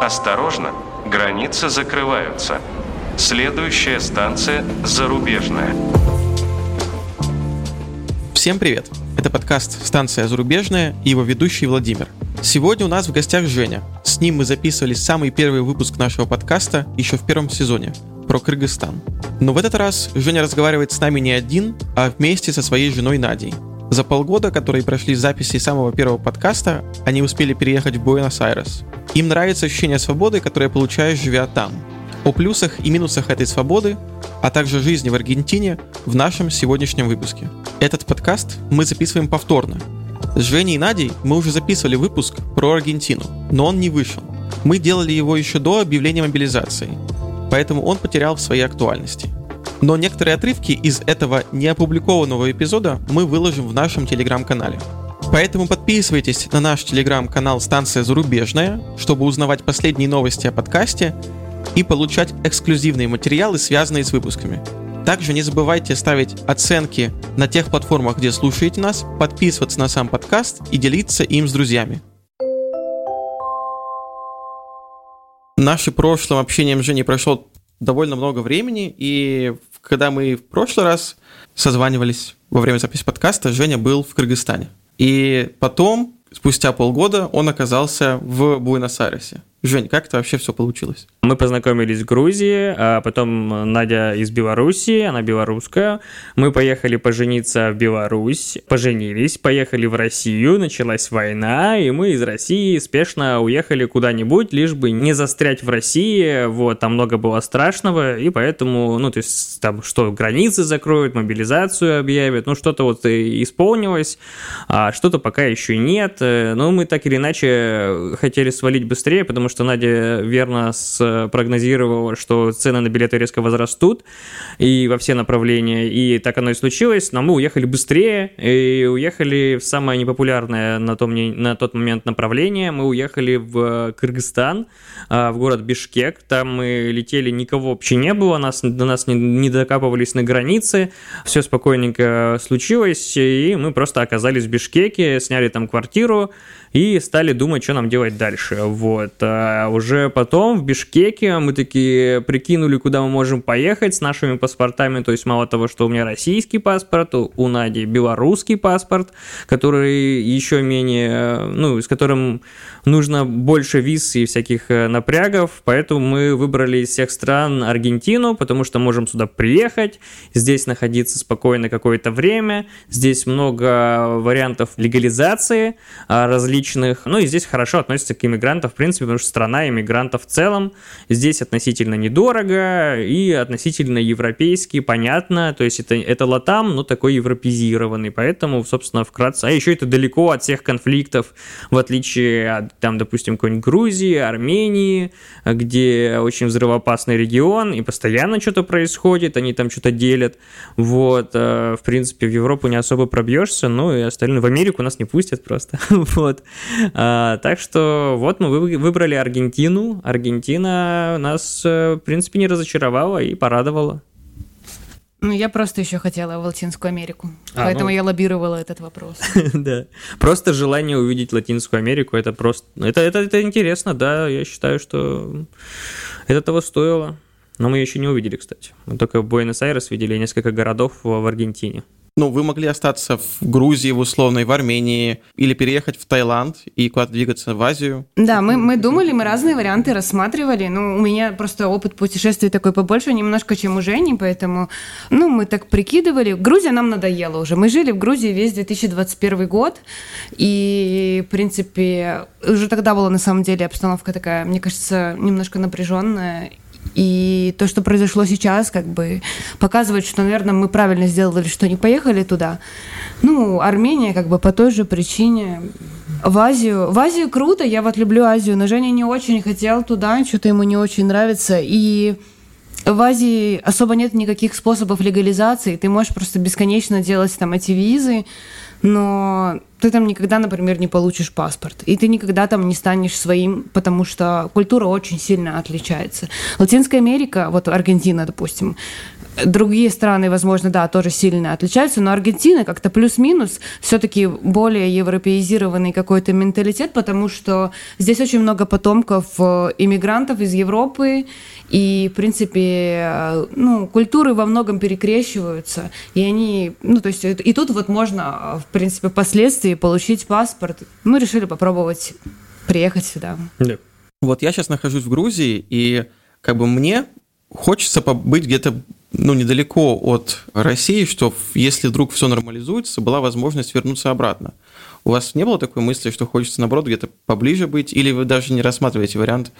Осторожно, границы закрываются. Следующая станция «Зарубежная». Всем привет! Это подкаст «Станция зарубежная» и его ведущий Владимир. Сегодня у нас в гостях Женя. С ним мы записывали самый первый выпуск нашего подкаста еще в первом сезоне про Кыргызстан. Но в этот раз Женя разговаривает с нами не один, а вместе со своей женой Надей. За полгода, которые прошли записи самого первого подкаста, они успели переехать в Буэнос-Айрес. Им нравится ощущение свободы, которое получаешь, живя там. О плюсах и минусах этой свободы, а также жизни в Аргентине в нашем сегодняшнем выпуске. Этот подкаст мы записываем повторно. С Женей и Надей мы уже записывали выпуск про Аргентину, но он не вышел. Мы делали его еще до объявления мобилизации, поэтому он потерял в своей актуальности. Но некоторые отрывки из этого неопубликованного эпизода мы выложим в нашем телеграм-канале. Поэтому подписывайтесь на наш телеграм-канал «Станция зарубежная», чтобы узнавать последние новости о подкасте и получать эксклюзивные материалы, связанные с выпусками. Также не забывайте ставить оценки на тех платформах, где слушаете нас, подписываться на сам подкаст и делиться им с друзьями. Наше прошлым общением Жени прошло довольно много времени, и когда мы в прошлый раз созванивались во время записи подкаста, Женя был в Кыргызстане. И потом, спустя полгода, он оказался в Буэнос-Айресе. Жень, как это вообще все получилось? Мы познакомились в Грузии, а потом Надя из Белоруссии, она белорусская. Мы поехали пожениться в Беларусь, поженились, поехали в Россию, началась война, и мы из России спешно уехали куда-нибудь, лишь бы не застрять в России. Вот, там много было страшного, и поэтому, ну, то есть там что, границы закроют, мобилизацию объявят, ну, что-то вот исполнилось, а что-то пока еще нет. Но мы так или иначе хотели свалить быстрее, потому что Надя верно спрогнозировала, что цены на билеты резко возрастут и во все направления, и так оно и случилось, но мы уехали быстрее и уехали в самое непопулярное на, том, на тот момент направление, мы уехали в Кыргызстан, а, в город Бишкек, там мы летели, никого вообще не было, нас, до нас не, не докапывались на границе, все спокойненько случилось, и мы просто оказались в Бишкеке, сняли там квартиру, и стали думать, что нам делать дальше. Вот. А уже потом в Бишкеке мы такие прикинули, куда мы можем поехать с нашими паспортами. То есть мало того, что у меня российский паспорт, у Нади белорусский паспорт, который еще менее, ну, с которым нужно больше виз и всяких э, напрягов, поэтому мы выбрали из всех стран Аргентину, потому что можем сюда приехать, здесь находиться спокойно какое-то время, здесь много вариантов легализации а, различных, ну и здесь хорошо относятся к иммигрантам, в принципе, потому что страна иммигрантов в целом, здесь относительно недорого и относительно европейский, понятно, то есть это, это латам, но такой европезированный, поэтому, собственно, вкратце, а еще это далеко от всех конфликтов, в отличие от там, допустим, какой-нибудь Грузии, Армении, где очень взрывоопасный регион, и постоянно что-то происходит, они там что-то делят. Вот, э, в принципе, в Европу не особо пробьешься, ну и остальное. В Америку нас не пустят просто. вот. А, так что вот мы выбрали Аргентину. Аргентина нас, э, в принципе, не разочаровала и порадовала. Ну, я просто еще хотела в Латинскую Америку. А, поэтому ну... я лоббировала этот вопрос. да. Просто желание увидеть Латинскую Америку это просто. Это, это, это интересно, да. Я считаю, что это того стоило. Но мы еще не увидели, кстати. Мы только в Буэнос-Айрес видели несколько городов в Аргентине ну, вы могли остаться в Грузии, в условной, в Армении, или переехать в Таиланд и куда-то двигаться в Азию. Да, мы, мы думали, мы разные варианты рассматривали. Ну, у меня просто опыт путешествий такой побольше немножко, чем у Жени, поэтому, ну, мы так прикидывали. Грузия нам надоела уже. Мы жили в Грузии весь 2021 год, и, в принципе, уже тогда была на самом деле обстановка такая, мне кажется, немножко напряженная, и то, что произошло сейчас, как бы показывает, что, наверное, мы правильно сделали, что не поехали туда. Ну, Армения как бы по той же причине. В Азию. В Азию круто, я вот люблю Азию, но Женя не очень хотел туда, что-то ему не очень нравится. И в Азии особо нет никаких способов легализации. Ты можешь просто бесконечно делать там эти визы, но ты там никогда, например, не получишь паспорт, и ты никогда там не станешь своим, потому что культура очень сильно отличается. Латинская Америка, вот Аргентина, допустим, Другие страны, возможно, да, тоже сильно отличаются, но Аргентина как-то плюс-минус все-таки более европеизированный какой-то менталитет, потому что здесь очень много потомков э, иммигрантов из Европы, и, в принципе, э, ну, культуры во многом перекрещиваются, и они, ну, то есть, и тут вот можно, в принципе, впоследствии получить паспорт. Мы решили попробовать приехать сюда. Да. Вот я сейчас нахожусь в Грузии, и как бы мне хочется побыть где-то ну, недалеко от России, что если вдруг все нормализуется, была возможность вернуться обратно. У вас не было такой мысли, что хочется, наоборот, где-то поближе быть, или вы даже не рассматриваете вариант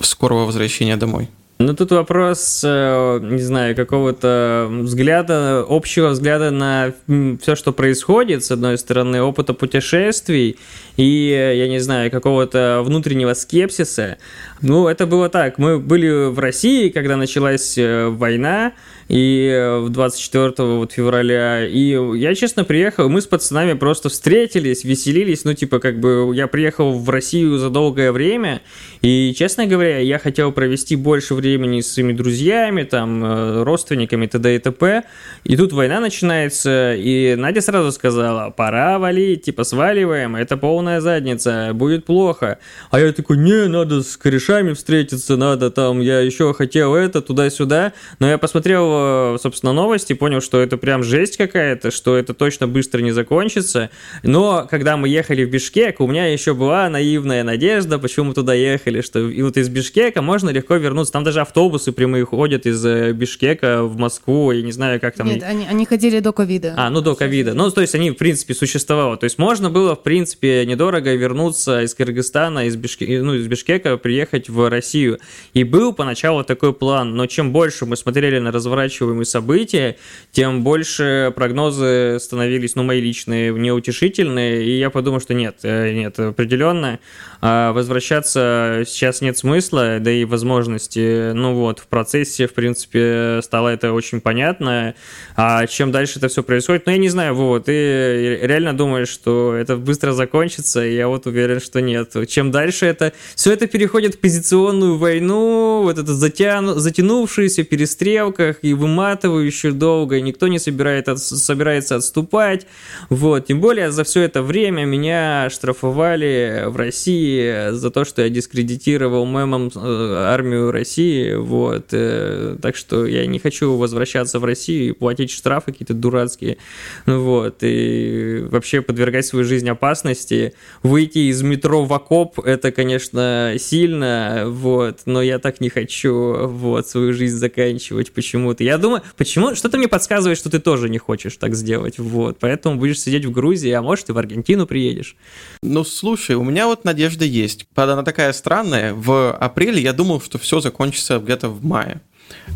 скорого возвращения домой? Ну, тут вопрос, э, не знаю, какого-то взгляда, общего взгляда на все, что происходит, с одной стороны, опыта путешествий и, я не знаю, какого-то внутреннего скепсиса. Ну, это было так. Мы были в России, когда началась э, война, и в 24 вот февраля. И я, честно, приехал, мы с пацанами просто встретились, веселились. Ну, типа, как бы я приехал в Россию за долгое время, и, честно говоря, я хотел провести больше времени с своими друзьями, там, э, родственниками, т.д. и т.п. И тут война начинается, и Надя сразу сказала, пора валить, типа, сваливаем, это полная задница, будет плохо. А я такой, не, надо с корешами встретиться, надо там, я еще хотел это, туда-сюда. Но я посмотрел, собственно, новости, понял, что это прям жесть какая-то, что это точно быстро не закончится. Но когда мы ехали в Бишкек, у меня еще была наивная надежда, почему мы туда ехали, что и вот из Бишкека можно легко вернуться. Там даже автобусы прямые ходят из э, Бишкека в Москву, я не знаю, как там... Нет, они, они ходили до ковида. А, ну до ковида. Ну, то есть они, в принципе, существовало. То есть можно было, в принципе, недорого вернуться из Кыргызстана, из, Бишке... ну, из Бишкека, приехать в Россию. И был поначалу такой план, но чем больше мы смотрели на разворачиваемые события, тем больше прогнозы становились, ну, мои личные, неутешительные, и я подумал, что нет, э, нет, определенно а возвращаться сейчас нет смысла, да и возможности. Ну вот, в процессе, в принципе, стало это очень понятно. А чем дальше это все происходит, ну я не знаю, вот, ты реально думаешь, что это быстро закончится, я вот уверен, что нет. Чем дальше это, все это переходит в позиционную войну, вот это затяну, затянувшуюся перестрелках и выматывающую долго, и никто не собирает, от, собирается отступать. Вот, тем более за все это время меня штрафовали в России за то, что я дискредитировал мемом э, армию России, вот, э, так что я не хочу возвращаться в Россию и платить штрафы какие-то дурацкие, вот, и вообще подвергать свою жизнь опасности, выйти из метро в окоп, это, конечно, сильно, вот, но я так не хочу, вот, свою жизнь заканчивать почему-то. Я думаю, почему, что-то мне подсказывает, что ты тоже не хочешь так сделать, вот, поэтому будешь сидеть в Грузии, а может и в Аргентину приедешь. Ну, слушай, у меня вот надежда есть. Правда, она такая странная. В апреле я думал, что все закончится где-то в мае.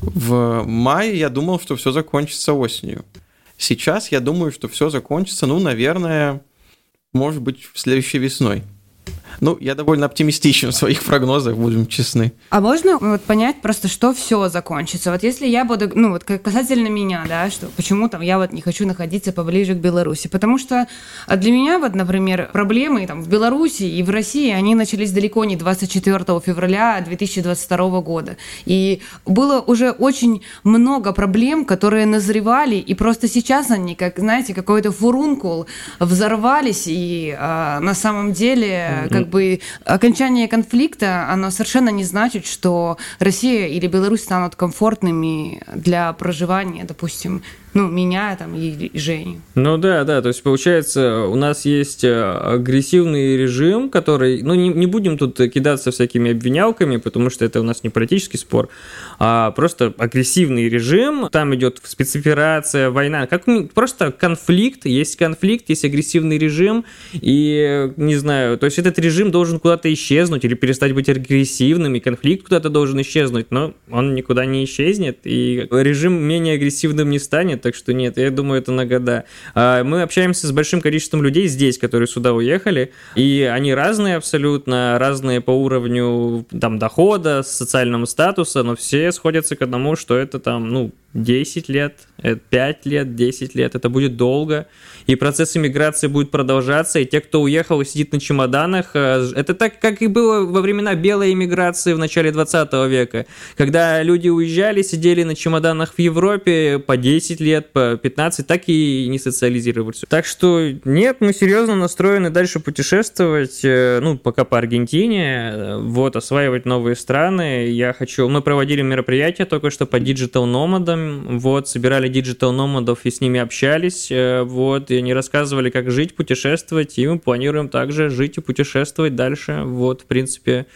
В мае я думал, что все закончится осенью. Сейчас я думаю, что все закончится, ну, наверное, может быть, следующей весной. Ну, я довольно оптимистичен в своих прогнозах, будем честны. А можно вот понять просто, что все закончится? Вот если я буду, ну вот касательно меня, да, что почему там я вот не хочу находиться поближе к Беларуси, потому что а для меня вот, например, проблемы там в Беларуси и в России, они начались далеко не 24 февраля 2022 года. И было уже очень много проблем, которые назревали, и просто сейчас они, как, знаете, какой-то фурункул взорвались, и а, на самом деле, как бы окончание конфликта, оно совершенно не значит, что Россия или Беларусь станут комфортными для проживания, допустим, ну, меня там и, Женю. Ну да, да, то есть получается, у нас есть э, агрессивный режим, который, ну не, не будем тут кидаться всякими обвинялками, потому что это у нас не политический спор, а просто агрессивный режим, там идет спецоперация, война, как просто конфликт, есть конфликт, есть агрессивный режим, и не знаю, то есть этот режим должен куда-то исчезнуть или перестать быть агрессивным, и конфликт куда-то должен исчезнуть, но он никуда не исчезнет, и режим менее агрессивным не станет, так что нет, я думаю, это на года. А, мы общаемся с большим количеством людей здесь, которые сюда уехали, и они разные абсолютно, разные по уровню там дохода, социального статуса, но все сходятся к одному, что это там, ну, 10 лет, 5 лет, 10 лет, это будет долго, и процесс иммиграции будет продолжаться, и те, кто уехал и сидит на чемоданах, э, это так, как и было во времена белой иммиграции в начале 20 века, когда люди уезжали, сидели на чемоданах в Европе по 10 лет, по 15, так и не социализировались. Так что нет, мы серьезно настроены дальше путешествовать, э, ну, пока по Аргентине, э, вот, осваивать новые страны. Я хочу... Мы проводили мероприятие только что по Digital Nomad, вот, собирали digital номадов и с ними общались, э, вот, и они рассказывали, как жить, путешествовать, и мы планируем также жить и путешествовать дальше, вот, в принципе,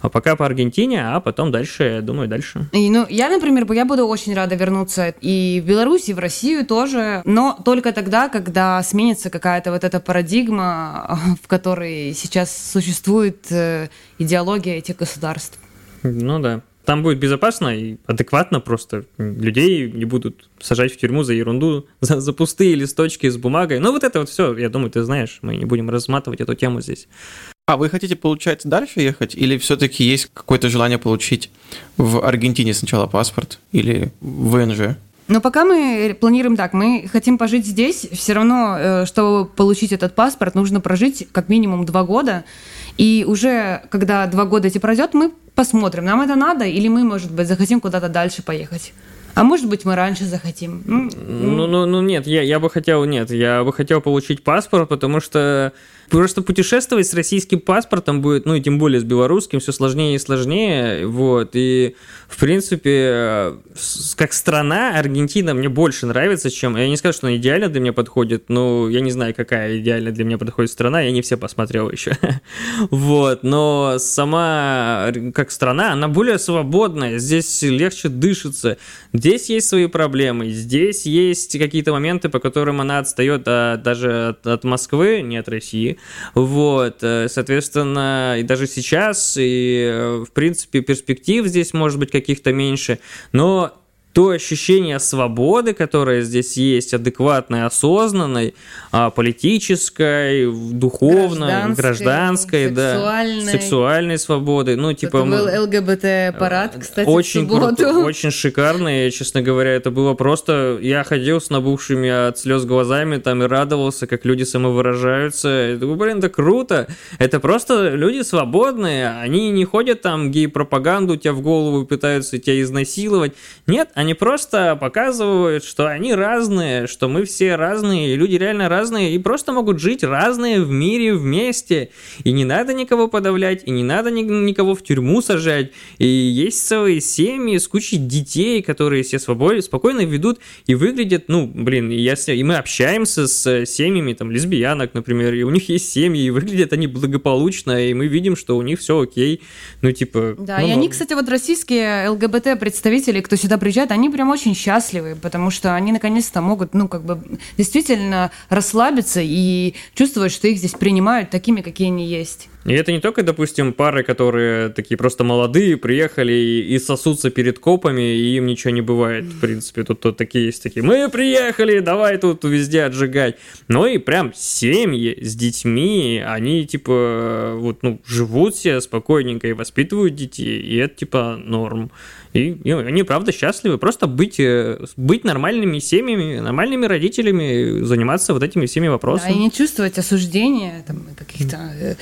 а пока по Аргентине, а потом дальше, я думаю, дальше. И, ну, я, например, я буду очень рада вернуться и в Беларусь, и в Россию тоже, но только тогда, когда сменится какая-то вот эта парадигма, в которой сейчас существует э, идеология этих государств. Ну да там будет безопасно и адекватно просто. Людей не будут сажать в тюрьму за ерунду, за, за пустые листочки с бумагой. Ну, вот это вот все, я думаю, ты знаешь, мы не будем разматывать эту тему здесь. А вы хотите, получается, дальше ехать? Или все-таки есть какое-то желание получить в Аргентине сначала паспорт или в ВНЖ? Но пока мы планируем так, мы хотим пожить здесь, все равно, э, чтобы получить этот паспорт, нужно прожить как минимум два года. И уже когда два года эти пройдет, мы посмотрим, нам это надо, или мы, может быть, захотим куда-то дальше поехать. А может быть, мы раньше захотим. Ну, ну, ну, ну нет, я, я бы хотел, нет, я бы хотел получить паспорт, потому что Просто путешествовать с российским паспортом будет, ну и тем более с белорусским, все сложнее и сложнее. Вот. И, в принципе, как страна, Аргентина мне больше нравится, чем... Я не скажу, что она идеально для меня подходит, но я не знаю, какая идеально для меня подходит страна, я не все посмотрел еще. вот. Но сама, как страна, она более свободная, здесь легче дышится. Здесь есть свои проблемы, здесь есть какие-то моменты, по которым она отстает а, даже от, от Москвы, не от России. Вот, э, соответственно, и даже сейчас, и, э, в принципе, перспектив здесь может быть каких-то меньше, но то ощущение свободы, которое здесь есть, адекватной, осознанной, а, политической, духовной, гражданской, сексуальной, да, сексуальной свободы. Ну, типа... Это был ЛГБТ-парад, э, кстати, очень в субботу. Круто, очень шикарно, и, честно говоря, это было просто... Я ходил с набухшими от слез глазами там и радовался, как люди самовыражаются. Я думаю, блин, это круто. Это просто люди свободные, они не ходят там гей-пропаганду тебя в голову пытаются тебя изнасиловать. Нет, они просто показывают, что они разные, что мы все разные, и люди реально разные, и просто могут жить разные в мире вместе. И не надо никого подавлять, и не надо ни- никого в тюрьму сажать. И есть целые семьи с кучей детей, которые все свободно, спокойно ведут и выглядят, ну, блин, и, я, и мы общаемся с семьями, там, лесбиянок, например, и у них есть семьи, и выглядят они благополучно, и мы видим, что у них все окей. Ну, типа... Да, ну, и они, кстати, вот российские ЛГБТ-представители, кто сюда приезжает, ребята, они прям очень счастливы, потому что они наконец-то могут, ну, как бы действительно расслабиться и чувствовать, что их здесь принимают такими, какие они есть. И это не только, допустим, пары, которые такие просто молодые, приехали и, и сосутся перед копами, и им ничего не бывает, в принципе. Тут, тут такие есть такие, мы приехали, давай тут везде отжигать. Но и прям семьи с детьми, они типа вот, ну, живут себе спокойненько и воспитывают детей, и это типа норм. И, и они правда счастливы. Просто быть, э, быть нормальными семьями, нормальными родителями, заниматься вот этими всеми вопросами. Да, и не чувствовать осуждения, там, каких-то э,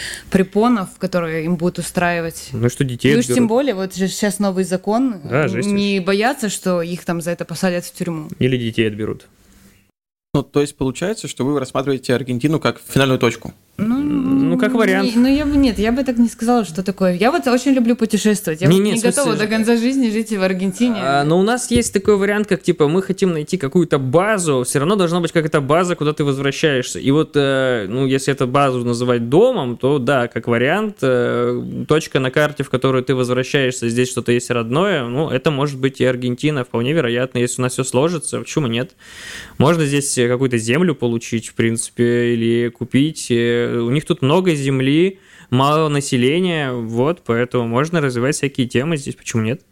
препонов, которые им будут устраивать. Ну что детей И уж тем более, вот же сейчас новый закон, да, не бояться, что их там за это посадят в тюрьму. Или детей отберут. Ну, то есть получается, что вы рассматриваете Аргентину как финальную точку? Ну, ну как вариант. Не, ну, я бы нет, я бы так не сказала, что такое. Я вот очень люблю путешествовать. Я не, вот не, не готова до конца жизни жить в Аргентине. А, но у нас есть такой вариант, как типа мы хотим найти какую-то базу, все равно должна быть какая-то база, куда ты возвращаешься. И вот, э, ну, если эту базу называть домом, то да, как вариант, э, точка на карте, в которую ты возвращаешься, здесь что-то есть родное, ну, это может быть и Аргентина, вполне вероятно, если у нас все сложится, почему нет? Можно здесь какую-то землю получить, в принципе, или купить э, у них тут много земли, мало населения, вот, поэтому можно развивать всякие темы здесь, почему нет?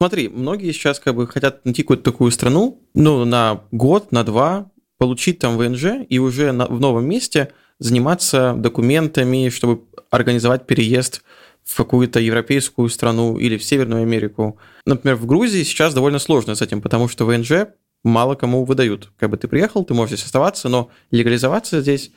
Смотри, многие сейчас как бы хотят найти какую-то такую страну, ну, на год, на два, получить там ВНЖ и уже на, в новом месте заниматься документами, чтобы организовать переезд в какую-то европейскую страну или в Северную Америку. Например, в Грузии сейчас довольно сложно с этим, потому что ВНЖ мало кому выдают. Как бы ты приехал, ты можешь здесь оставаться, но легализоваться здесь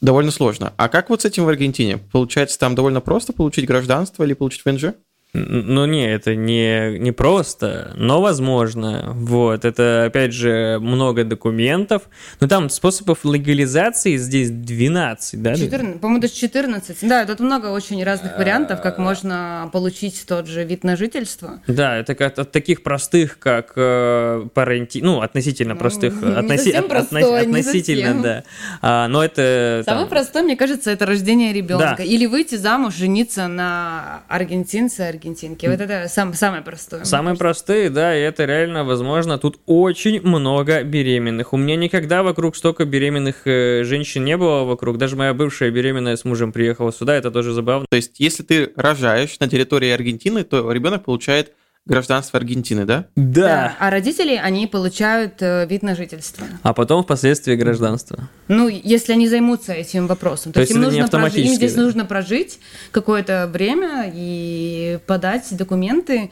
довольно сложно. А как вот с этим в Аргентине? Получается, там довольно просто получить гражданство или получить ВНЖ? Ну, не, это не, не просто, но возможно. Вот, это, опять же, много документов. Но там способов легализации здесь 12, да? 14, по-моему, даже 14. Да, тут много очень разных вариантов, как можно получить тот же вид на жительство. Да, это как от таких простых, как э, паренти... Ну, относительно Ну, простых. не относи- совсем от- простой, не Относительно, совсем. да. А, но это... Самое там, простое, мне кажется, это рождение ребенка. Да. Или выйти замуж, жениться на аргентинце, аргентинке. Вот это сам, самое простое. Самые простые, да, и это реально возможно. Тут очень много беременных. У меня никогда вокруг столько беременных э, женщин не было вокруг. Даже моя бывшая беременная с мужем приехала сюда, это тоже забавно. То есть, если ты рожаешь на территории Аргентины, то ребенок получает гражданство Аргентины, да? Да. А родители, они получают э, вид на жительство. А потом впоследствии гражданство. Ну, если они займутся этим вопросом. То, То есть им это не нужно прожить, им здесь да? нужно прожить какое-то время и подать документы.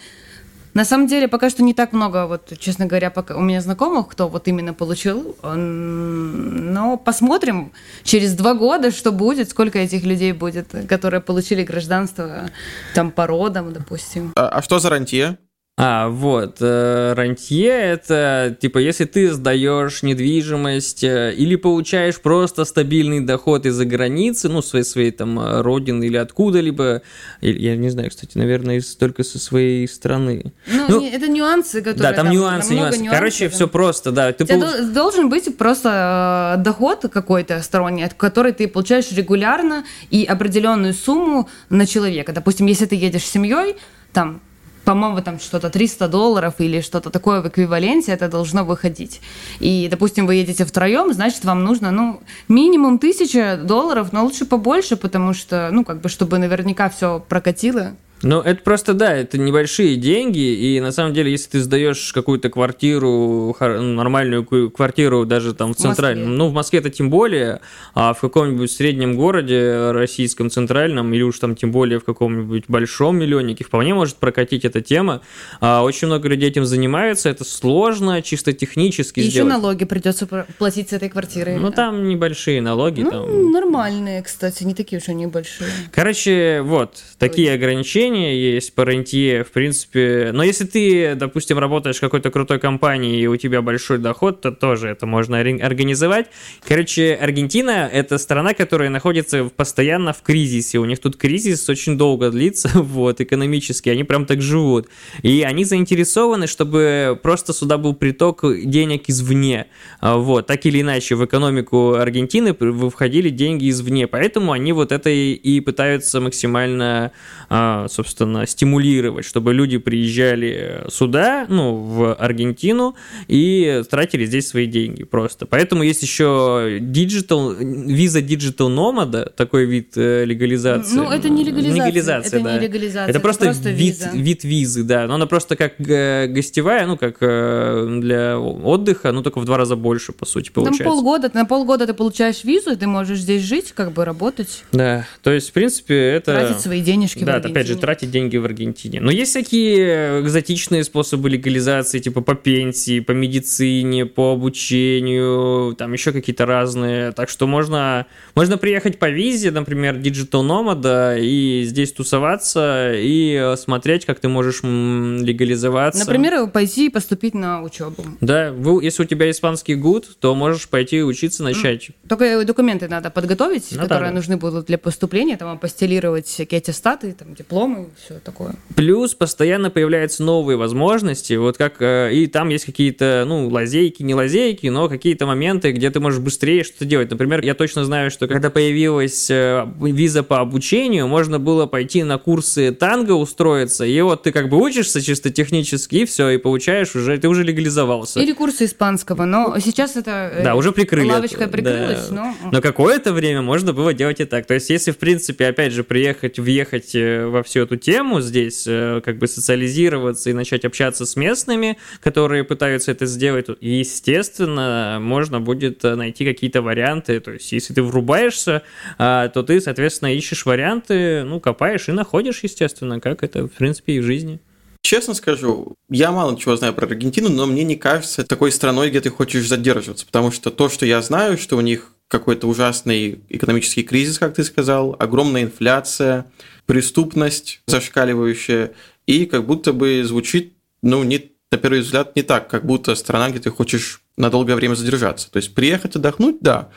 На самом деле, пока что не так много, вот, честно говоря, пока у меня знакомых, кто вот именно получил. Но посмотрим через два года, что будет, сколько этих людей будет, которые получили гражданство там по родам, допустим. А, а что за рантье? А, вот, э, рантье это, типа, если ты сдаешь недвижимость э, или получаешь просто стабильный доход из-за границы, ну, своей, своей там э, родины или откуда-либо, я не знаю, кстати, наверное, из, только со своей страны. Ну, Ну, это нюансы, которые... да, там, нюансы, много нюансы. нюансов, Короче, да. все просто, да. Ты У тебя получ- дол- должен быть просто доход какой-то сторонний, от- который ты получаешь регулярно и определенную сумму на человека. Допустим, если ты едешь с семьей, там, по-моему, там что-то 300 долларов или что-то такое в эквиваленте, это должно выходить. И, допустим, вы едете втроем, значит, вам нужно, ну, минимум 1000 долларов, но лучше побольше, потому что, ну, как бы, чтобы наверняка все прокатило. Ну, это просто, да, это небольшие деньги, и на самом деле, если ты сдаешь какую-то квартиру, ну, нормальную квартиру даже там в В центральном, ну, в Москве это тем более, а в каком-нибудь среднем городе российском центральном, или уж там тем более в каком-нибудь большом миллионнике, вполне может прокатить эта тема. А, очень много людей этим занимаются, это сложно, чисто технически И еще сделать. налоги придется пр- платить с этой квартиры. Ну, там небольшие налоги, Ну, там нормальные, кстати, не такие уж они большие. Короче, вот, такие ограничения есть по рентье, в принципе. Но если ты, допустим, работаешь в какой-то крутой компании, и у тебя большой доход, то тоже это можно организовать. Короче, Аргентина — это страна, которая находится постоянно в кризисе. У них тут кризис очень долго длится, вот, экономически. Они прям так живут. И они заинтересованы, чтобы просто сюда был приток денег извне. А, Вот, так или иначе, в экономику Аргентины входили деньги извне. Поэтому они вот это и, и пытаются максимально, а, собственно, стимулировать, чтобы люди приезжали сюда, ну, в Аргентину, и тратили здесь свои деньги просто. Поэтому есть еще digital, виза digital nomada, такой вид э, легализации. Ну, это не легализация. Легализация, это да. не легализация. Это просто, вид, виза. вид визы, да. Но она просто как э, гостевая, ну, как э, для отдыха, ну, только в два раза больше, по сути, Там получается. полгода, на полгода ты получаешь визу, и ты можешь здесь жить, как бы работать, Да, то есть, в принципе, это... тратить свои денежки в Да, опять же. Тратить деньги в Аргентине. Но есть всякие экзотичные способы легализации, типа по пенсии, по медицине, по обучению, там еще какие-то разные. Так что можно, можно приехать по визе, например, Digital Nomad, и здесь тусоваться, и смотреть, как ты можешь легализоваться. Например, пойти и поступить на учебу. Да, если у тебя испанский гуд, то можешь пойти учиться начать. Только документы надо подготовить, да, которые да. нужны будут для поступления, там апостелировать всякие аттестаты, там дипломы, все такое. Плюс постоянно появляются новые возможности, вот как э, и там есть какие-то, ну, лазейки, не лазейки, но какие-то моменты, где ты можешь быстрее что-то делать. Например, я точно знаю, что когда появилась э, виза по обучению, можно было пойти на курсы танго устроиться, и вот ты как бы учишься чисто технически, и все, и получаешь уже, ты уже легализовался. Или курсы испанского, но сейчас это э, Да, уже прикрыли. лавочка прикрылась, да. но... Но какое-то время можно было делать и так. То есть, если, в принципе, опять же, приехать, въехать во всю эту тему здесь, э, как бы социализироваться и начать общаться с местными, которые пытаются это сделать, естественно, можно будет найти какие-то варианты. То есть, если ты врубаешься, а, то ты, соответственно, ищешь варианты, ну, копаешь и находишь, естественно, как это, в принципе, и в жизни. Честно скажу, я мало чего знаю про Аргентину, но мне не кажется такой страной, где ты хочешь задерживаться, потому что то, что я знаю, что у них какой-то ужасный экономический кризис, как ты сказал, огромная инфляция, преступность зашкаливающая, и как будто бы звучит, ну, не, на первый взгляд, не так, как будто страна, где ты хочешь на долгое время задержаться. То есть приехать отдохнуть, да,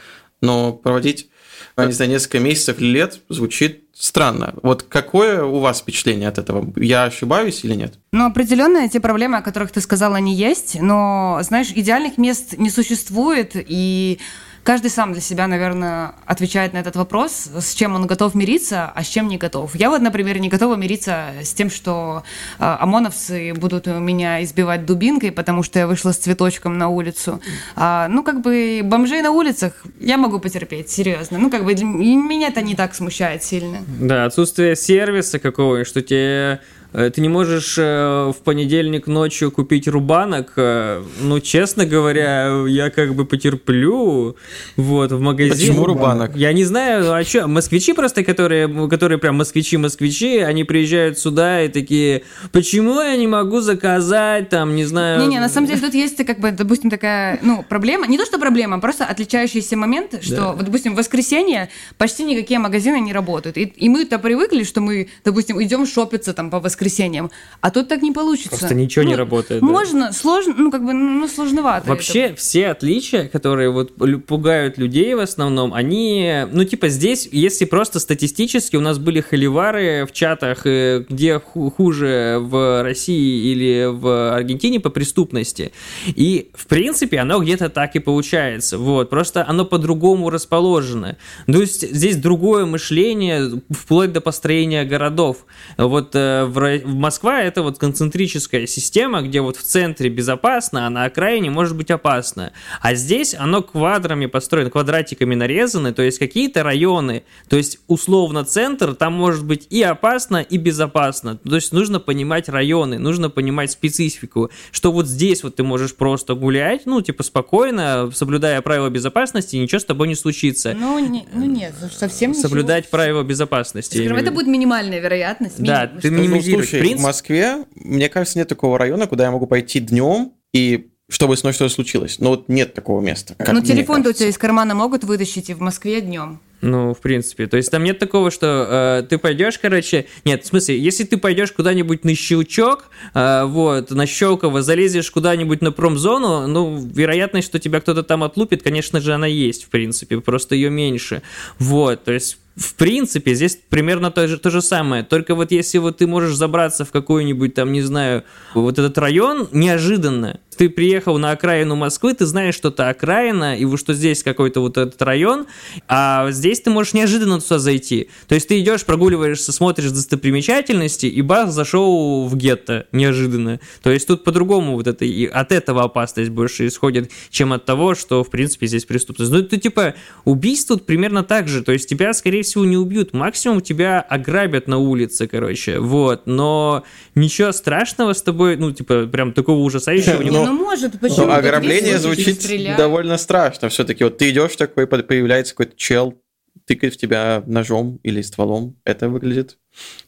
но проводить, не знаю, несколько месяцев или лет звучит странно. Вот какое у вас впечатление от этого? Я ошибаюсь или нет? Ну, определенно те проблемы, о которых ты сказала, они есть, но, знаешь, идеальных мест не существует, и каждый сам для себя, наверное, отвечает на этот вопрос, с чем он готов мириться, а с чем не готов. Я вот, например, не готова мириться с тем, что э, ОМОНовцы будут меня избивать дубинкой, потому что я вышла с цветочком на улицу. А, ну, как бы бомжей на улицах я могу потерпеть, серьезно. Ну, как бы меня это не так смущает сильно. Да, отсутствие сервиса какого-нибудь, что тебе ты не можешь э, в понедельник ночью купить рубанок. Э, ну, честно говоря, я как бы потерплю вот, в магазине. Почему рубанок? Я не знаю, а что, москвичи просто, которые, которые прям москвичи-москвичи, они приезжают сюда и такие, почему я не могу заказать, там, не знаю... Не-не, на самом деле тут есть, как бы, допустим, такая, ну, проблема, не то, что проблема, а просто отличающийся момент, что, да. вот, допустим, в воскресенье почти никакие магазины не работают. И, и мы-то привыкли, что мы, допустим, идем шопиться там по воскресеньям, воскресеньям. А тут так не получится. Просто ничего ну, не работает. Можно, да. сложно, ну как бы, ну сложновато. Вообще это. все отличия, которые вот пугают людей в основном, они, ну типа здесь, если просто статистически, у нас были холивары в чатах, э, где хуже в России или в Аргентине по преступности. И в принципе оно где-то так и получается. Вот, просто оно по-другому расположено. То есть здесь другое мышление, вплоть до построения городов. Вот э, в Москва это вот концентрическая система, где вот в центре безопасно, а на окраине может быть опасно. А здесь оно квадрами построено, квадратиками нарезаны, то есть какие-то районы, то есть условно центр, там может быть и опасно, и безопасно. То есть нужно понимать районы, нужно понимать специфику, что вот здесь вот ты можешь просто гулять, ну типа спокойно, соблюдая правила безопасности, ничего с тобой не случится. Ну, не, ну нет, совсем Соблюдать ничего. правила безопасности. Скажем, это будет минимальная вероятность. Да, ты минимизируешь Слушай, принцип... в Москве, мне кажется, нет такого района, куда я могу пойти днем и чтобы с мной что-то случилось. Но вот нет такого места. Ну, телефон-то у тебя из кармана могут вытащить и в Москве днем. Ну, в принципе. То есть там нет такого, что э, ты пойдешь, короче... Нет, в смысле, если ты пойдешь куда-нибудь на щелчок, э, вот, на Щелково, залезешь куда-нибудь на промзону, ну, вероятность, что тебя кто-то там отлупит, конечно же, она есть, в принципе, просто ее меньше. Вот, то есть в принципе, здесь примерно то же, то же самое. Только вот если вот ты можешь забраться в какой-нибудь там, не знаю, вот этот район неожиданно, ты приехал на окраину Москвы, ты знаешь, что это окраина, и что здесь какой-то вот этот район, а здесь ты можешь неожиданно туда зайти. То есть ты идешь, прогуливаешься, смотришь достопримечательности, и бах, зашел в гетто неожиданно. То есть тут по-другому вот это, и от этого опасность больше исходит, чем от того, что, в принципе, здесь преступность. Ну, это типа убийство тут примерно так же, то есть тебя, скорее всего, не убьют, максимум тебя ограбят на улице, короче, вот, но ничего страшного с тобой, ну, типа, прям такого ужасающего не ну может, почему? Ну, ограбление звучит довольно страшно все-таки. Вот ты идешь такой, появляется какой-то чел, тыкает в тебя ножом или стволом. Это выглядит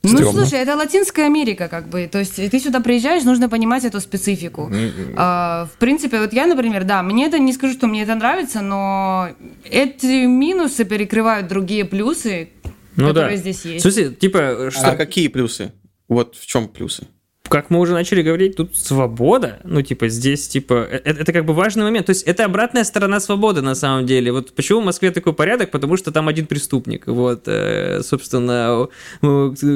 ну, Стрёмно. слушай, это Латинская Америка, как бы. То есть ты сюда приезжаешь, нужно понимать эту специфику. Mm-hmm. А, в принципе, вот я, например, да, мне это не скажу, что мне это нравится, но эти минусы перекрывают другие плюсы, ну, которые да. здесь есть. Слушай, типа, что... А какие плюсы? Вот в чем плюсы? Как мы уже начали говорить, тут свобода, ну, типа, здесь, типа, это, э, это как бы важный момент, то есть это обратная сторона свободы, на самом деле. Вот почему в Москве такой порядок, потому что там один преступник, вот, э, собственно,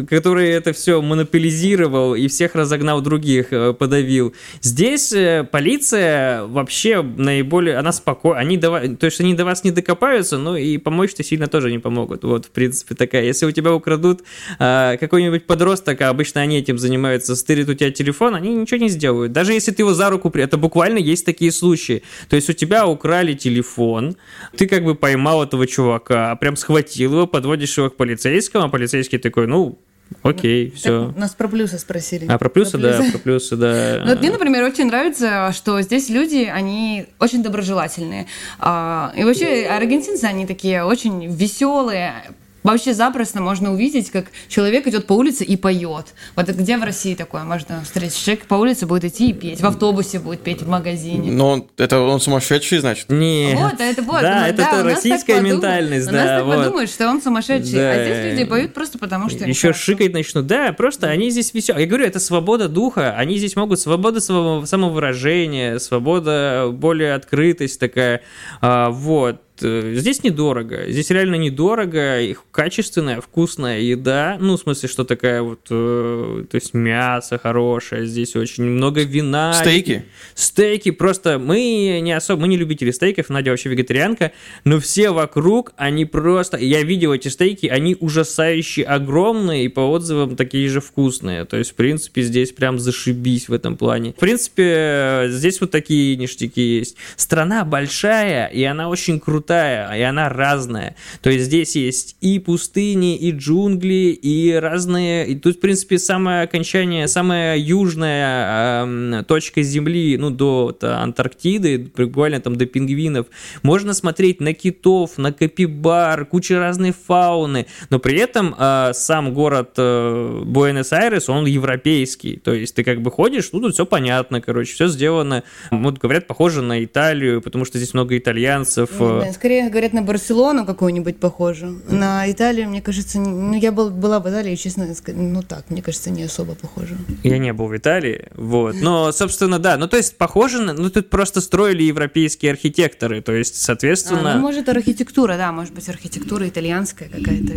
который это все монополизировал и всех разогнал других, э, подавил. Здесь полиция вообще наиболее, она спокойна, они до, то есть они до вас не докопаются, но и помочь-то сильно тоже не помогут, вот, в принципе, такая. Если у тебя украдут какой-нибудь подросток, а обычно они этим занимаются, стырят у тебя телефон, они ничего не сделают. Даже если ты его за руку... Это буквально есть такие случаи. То есть у тебя украли телефон, ты как бы поймал этого чувака, прям схватил его, подводишь его к полицейскому, а полицейский такой, ну, Окей, все. Так, нас про плюсы спросили. А про плюсы, да, про плюсы, да. Ну, вот мне, например, очень нравится, что здесь люди, они очень доброжелательные. А, И вообще аргентинцы, они такие очень веселые, Вообще запросто можно увидеть, как человек идет по улице и поет. Вот где в России такое можно встретить? Человек по улице будет идти и петь, в автобусе будет петь, в магазине. Но он, это он сумасшедший, значит. Нет. Вот, а это вот. Да, ну, это да, то у российская подумают- ментальность, У да, нас так вот. подумают, что он сумасшедший. Да. А здесь люди поют просто потому, что Еще хорошо. шикать начнут. Да, просто они здесь веселые. Я говорю, это свобода духа. Они здесь могут свобода само- самовыражения, свобода, более открытость такая. А, вот. Э, Здесь недорого. Здесь реально недорого. И качественная, вкусная еда. Ну, в смысле, что такая вот... э, то есть мясо хорошее. Здесь очень много вина. Стейки? Стейки просто... Мы не особо... Мы не любители стейков. Надя вообще вегетарианка. Но все вокруг, они просто... Я видел эти стейки, они ужасающе огромные и по отзывам такие же вкусные. То есть, в принципе, здесь прям зашибись в этом плане. В принципе, здесь вот такие ништяки есть. Страна большая, и она очень крутая, и она разная. То есть, здесь есть и пустыни, и джунгли, и разные... И тут, в принципе, самое окончание, самая южная эм, точка Земли, ну, до вот, Антарктиды, буквально там до пингвинов. Можно смотреть на китов, на капибар, куча разной фауны, но при этом э, сам город э, Буэнос-Айрес, он европейский. То есть ты как бы ходишь, ну, тут все понятно, короче, все сделано, вот говорят, похоже на Италию, потому что здесь много итальянцев. Ну, Скорее говорят на Барселону какую-нибудь похожую. На Италию, мне кажется, ну я был, была в Италии, честно, ну так, мне кажется, не особо похоже. Я не был в Италии, вот. Но, собственно, да. Ну, то есть, похоже на... Ну, тут просто строили европейские архитекторы, то есть, соответственно... А, ну, может, архитектура, да, может быть, архитектура итальянская какая-то.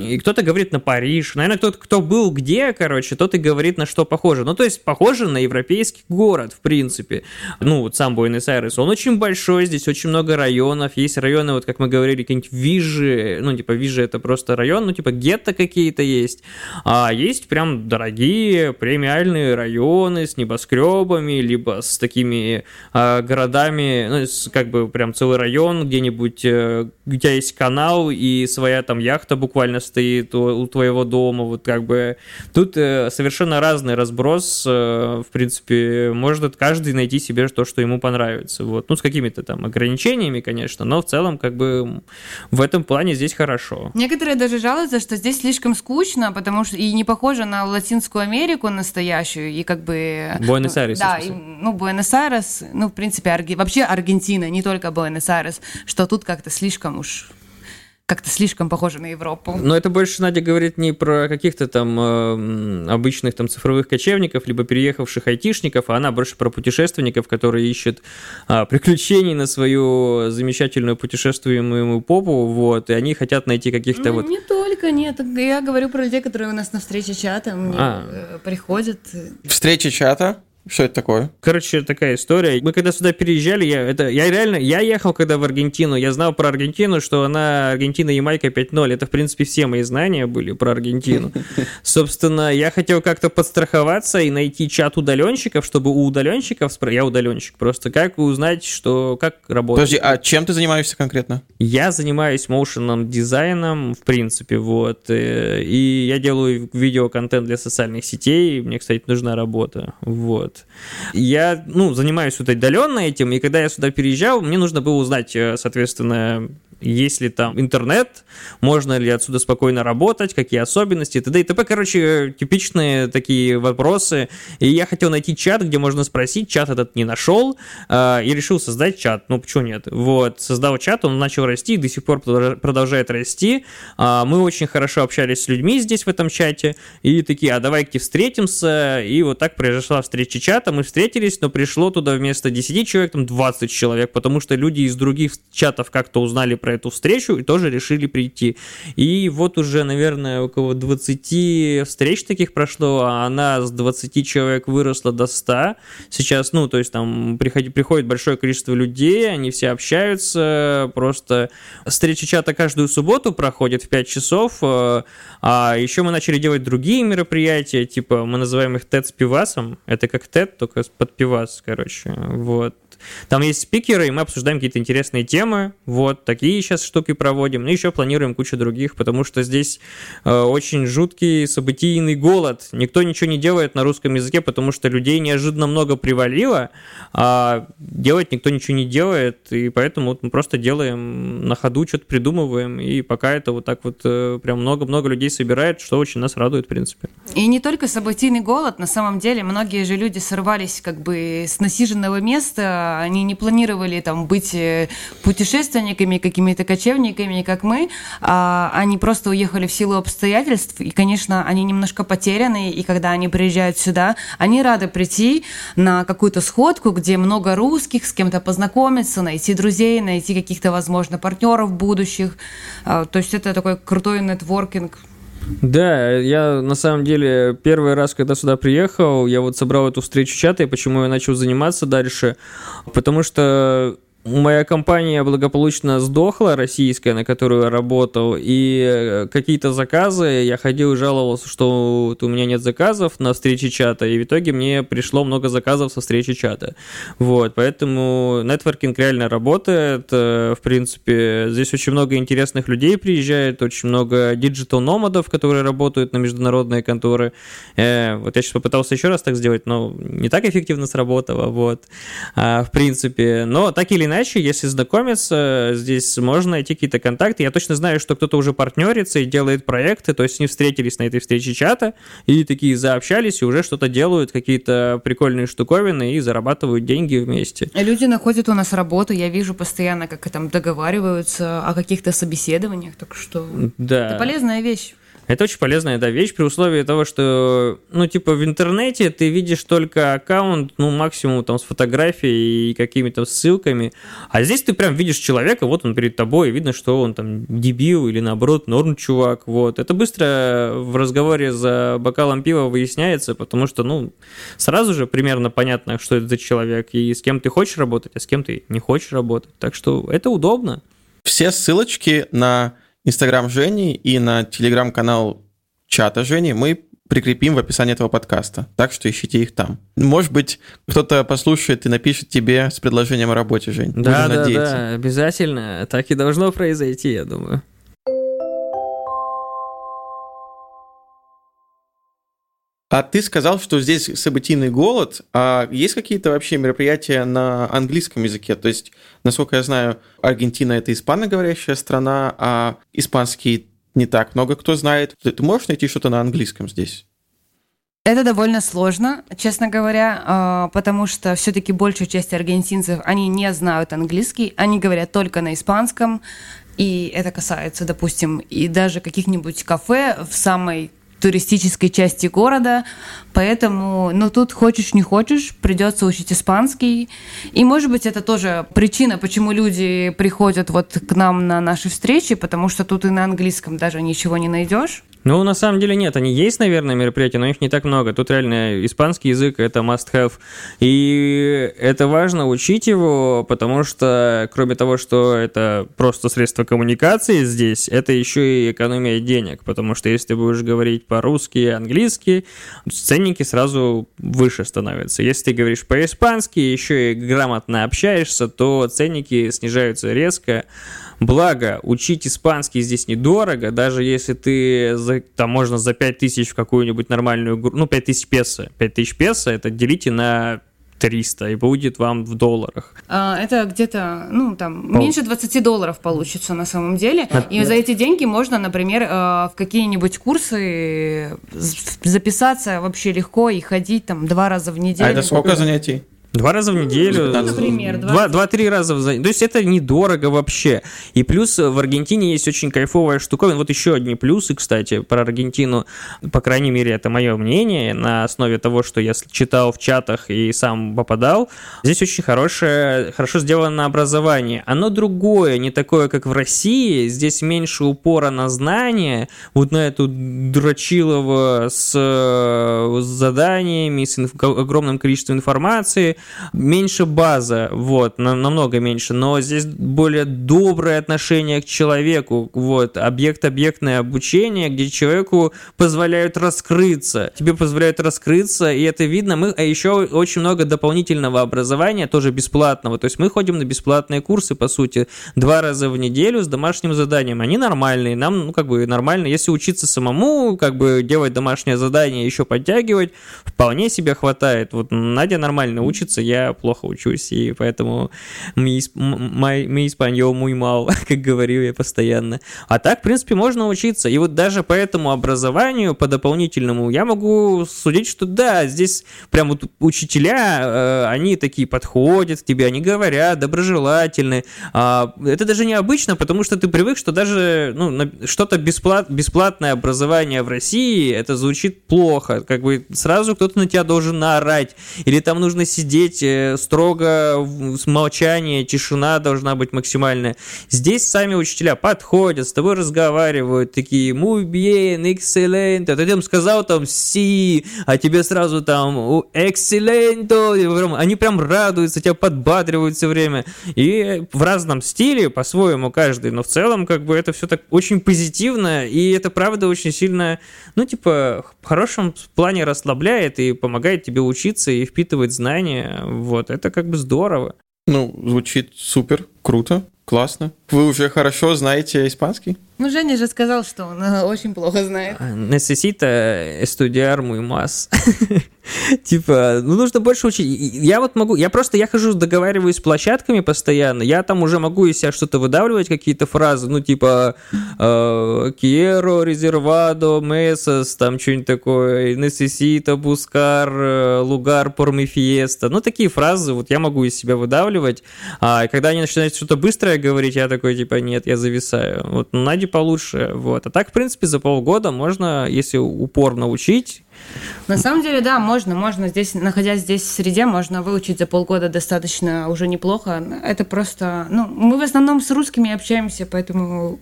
И кто-то говорит на Париж. Наверное, кто-то, кто был где, короче, тот и говорит, на что похоже. Ну, то есть, похоже на европейский город, в принципе. Ну, вот сам Буэнос-Айрес, он очень большой, здесь очень много районов. Есть районы, вот как мы говорили, какие-нибудь Вижи, ну, типа, Вижи это просто район, ну, типа, гетто какие-то есть. А есть прям дорогие премиальные районы с небоскребами, либо с такими а, городами, ну, с- как бы прям целый район где-нибудь, э, у тебя есть канал и своя там яхта буквально стоит у, у твоего дома, вот как бы тут э, совершенно разный разброс, э, в принципе, может каждый найти себе то, что ему понравится, вот, ну, с какими-то там ограничениями, конечно, но в целом, как бы, в этом плане здесь хорошо. Некоторые даже жалуются, что здесь слишком скучно, потому что и не похоже на Латинскую Америку настоящую, и как бы... Буэнос-Айрес, Да, и, ну, Буэнос-Айрес, ну, в принципе, Арги- вообще Аргентина, не только Буэнос-Айрес, что тут как-то слишком уж... Как-то слишком похоже на Европу. Но это больше Надя говорит не про каких-то там э, обычных там цифровых кочевников, либо переехавших айтишников, а она больше про путешественников, которые ищут а, приключений на свою замечательную путешествуемую попу, вот, и они хотят найти каких-то Ну, вот... Не только, нет. Я говорю про людей, которые у нас на встрече чата мне А. э, приходят. Встреча чата. Что это такое? Короче, такая история. Мы когда сюда переезжали, я, это, я реально, я ехал когда в Аргентину, я знал про Аргентину, что она Аргентина Ямайка 5-0. Это, в принципе, все мои знания были про Аргентину. Собственно, я хотел как-то подстраховаться и найти чат удаленщиков, чтобы у удаленщиков, я удаленщик, просто как узнать, что, как работает. Подожди, а чем ты занимаешься конкретно? Я занимаюсь моушенным дизайном, в принципе, вот, э, и я делаю видеоконтент для социальных сетей, мне, кстати, нужна работа, вот. Я, ну, занимаюсь вот отдаленно этим, и когда я сюда переезжал, мне нужно было узнать, э, соответственно, есть ли там интернет, можно ли отсюда спокойно работать, какие особенности, т.д. и т.п. Короче, типичные такие вопросы. И я хотел найти чат, где можно спросить, чат этот не нашел, э, и решил создать чат. Ну, почему нет? Вот, создал чат, он начал расти, и до сих пор продолжа- продолжает расти. А, Мы очень хорошо общались с людьми здесь в этом чате, и такие, а давайте встретимся, и вот так произошла встреча чата, мы встретились, но пришло туда вместо 10 человек, там 20 человек, потому что люди из других чатов как-то узнали про эту встречу и тоже решили прийти. И вот уже, наверное, около 20 встреч таких прошло, а она с 20 человек выросла до 100. Сейчас, ну, то есть там приходи- приходит большое количество людей, они все общаются, просто встреча чата каждую субботу проходит в 5 часов, э, а еще мы начали делать другие мероприятия, типа мы называем их TED с пивасом, это как TED, только под пивас, короче, вот. Там есть спикеры, и мы обсуждаем какие-то интересные темы. Вот, такие сейчас штуки проводим. Ну, еще планируем кучу других, потому что здесь э, очень жуткий событийный голод. Никто ничего не делает на русском языке, потому что людей неожиданно много привалило, а делать никто ничего не делает, и поэтому вот мы просто делаем на ходу, что-то придумываем, и пока это вот так вот э, прям много-много людей собирает, что очень нас радует, в принципе. И не только событийный голод, на самом деле многие же люди сорвались как бы с насиженного места, они не планировали там быть э, путешественниками, какими-то кочевниками, как мы, а они просто уехали в силу обстоятельств, и, конечно, они немножко потеряны, и когда они приезжают сюда, они рады прийти на какую-то сходку, где много русских, с кем-то познакомиться, найти друзей, найти каких-то, возможно, партнеров будущих. А, то есть это такой крутой нетворкинг. Да, я на самом деле первый раз, когда сюда приехал, я вот собрал эту встречу чата, и почему я начал заниматься дальше, потому что моя компания благополучно сдохла, российская, на которую я работал, и э, какие-то заказы, я ходил и жаловался, что у меня нет заказов на встрече чата, и в итоге мне пришло много заказов со встречи чата. Вот, поэтому нетворкинг реально работает, э, в принципе, здесь очень много интересных людей приезжает, очень много digital-номадов, которые работают на международные конторы. Э, вот я сейчас попытался еще раз так сделать, но не так эффективно сработало, вот, а, в принципе, но так или иначе, иначе, если знакомиться, здесь можно найти какие-то контакты. Я точно знаю, что кто-то уже партнерится и делает проекты, то есть они встретились на этой встрече чата и такие заобщались и уже что-то делают, какие-то прикольные штуковины и зарабатывают деньги вместе. Люди находят у нас работу, я вижу постоянно, как там договариваются о каких-то собеседованиях, так что да. это полезная вещь. Это очень полезная да, вещь при условии того, что, ну, типа, в интернете ты видишь только аккаунт, ну, максимум там с фотографией и какими-то ссылками, а здесь ты прям видишь человека, вот он перед тобой, и видно, что он там дебил или, наоборот, норм чувак, вот. Это быстро в разговоре за бокалом пива выясняется, потому что, ну, сразу же примерно понятно, что это за человек, и с кем ты хочешь работать, а с кем ты не хочешь работать. Так что это удобно. Все ссылочки на Инстаграм Жени и на телеграм-канал чата Жени мы прикрепим в описании этого подкаста. Так что ищите их там. Может быть, кто-то послушает и напишет тебе с предложением о работе, Жень. Да, да, да, обязательно. Так и должно произойти, я думаю. А ты сказал, что здесь событийный голод. А есть какие-то вообще мероприятия на английском языке? То есть, насколько я знаю, Аргентина – это испаноговорящая страна, а испанский не так много кто знает. Ты можешь найти что-то на английском здесь? Это довольно сложно, честно говоря, а, потому что все-таки большая часть аргентинцев, они не знают английский, они говорят только на испанском, и это касается, допустим, и даже каких-нибудь кафе в самой туристической части города, поэтому, ну, тут хочешь не хочешь, придется учить испанский. И, может быть, это тоже причина, почему люди приходят вот к нам на наши встречи, потому что тут и на английском даже ничего не найдешь. Ну, на самом деле нет, они есть, наверное, мероприятия, но их не так много. Тут реально испанский язык — это must-have. И это важно учить его, потому что, кроме того, что это просто средство коммуникации здесь, это еще и экономия денег, потому что если ты будешь говорить по-русски и английски, ценники сразу выше становятся. Если ты говоришь по-испански, еще и грамотно общаешься, то ценники снижаются резко. Благо, учить испанский здесь недорого, даже если ты, за, там можно за 5000 в какую-нибудь нормальную, ну, 5000 песо, 5000 песо, это делите на 300, и будет вам в долларах. А, это где-то, ну, там, Пол... меньше 20 долларов получится на самом деле. А, и за эти деньги можно, например, э, в какие-нибудь курсы записаться вообще легко и ходить там два раза в неделю. А это сколько занятий? Два раза в неделю. Например, два-три раза в неделю. То есть это недорого вообще. И плюс в Аргентине есть очень кайфовая штуковина. Вот еще одни плюсы, кстати, про Аргентину. По крайней мере, это мое мнение. На основе того, что я читал в чатах и сам попадал. Здесь очень хорошее, хорошо сделано образование. Оно другое, не такое, как в России. Здесь меньше упора на знания. Вот на эту Дрочилова с, с заданиями, с инф- огромным количеством информации меньше база, вот, намного меньше, но здесь более доброе отношение к человеку, вот, объект-объектное обучение, где человеку позволяют раскрыться, тебе позволяют раскрыться, и это видно, мы, а еще очень много дополнительного образования, тоже бесплатного, то есть мы ходим на бесплатные курсы, по сути, два раза в неделю с домашним заданием, они нормальные, нам, ну, как бы, нормально, если учиться самому, как бы, делать домашнее задание, еще подтягивать, вполне себе хватает, вот Надя нормально учится, я плохо учусь, и поэтому ми испаньол muy мал, как говорю я постоянно. А так, в принципе, можно учиться. И вот даже по этому образованию, по дополнительному, я могу судить, что да, здесь прям вот учителя, э, они такие подходят к тебе, они говорят, доброжелательны. А, это даже необычно, потому что ты привык, что даже ну, что-то бесплат, бесплатное образование в России, это звучит плохо. Как бы сразу кто-то на тебя должен наорать. Или там нужно сидеть э, строго, с молчания, тишина должна быть максимальная. Здесь сами учителя подходят, с тобой разговаривают, такие muy bien, excelente. А ты им сказал там си, а тебе сразу там excelente. Они прям радуются, тебя подбадривают все время. И в разном стиле, по-своему каждый, но в целом как бы это все так очень позитивно, и это правда очень сильно, ну типа, в хорошем плане расслабляет и помогает тебе учиться и впитывать знания. Вот, это как бы здорово. Ну, звучит супер, круто, классно. Вы уже хорошо знаете испанский? Ну, Женя же сказал, что он э, очень плохо знает. Necesita estudiar muy más. типа, ну, нужно больше учить. Я вот могу, я просто, я хожу, договариваюсь с площадками постоянно, я там уже могу из себя что-то выдавливать, какие-то фразы, ну, типа, Quiero, reservado, mesas, там, что-нибудь такое, necesita buscar lugar por mi fiesta. Ну, такие фразы вот я могу из себя выдавливать. А когда они начинают что-то быстрое говорить, я такой, типа, нет, я зависаю. Вот, ну, Наде получше, вот. А так, в принципе, за полгода можно, если упорно учить, на самом деле, да, можно, можно здесь, находясь здесь в среде, можно выучить за полгода достаточно уже неплохо. Это просто, ну, мы в основном с русскими общаемся, поэтому,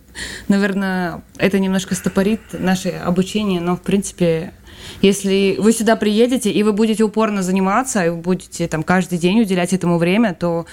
наверное, это немножко стопорит наше обучение, но, в принципе, если вы сюда приедете и вы будете упорно заниматься, и вы будете там каждый день уделять этому время, то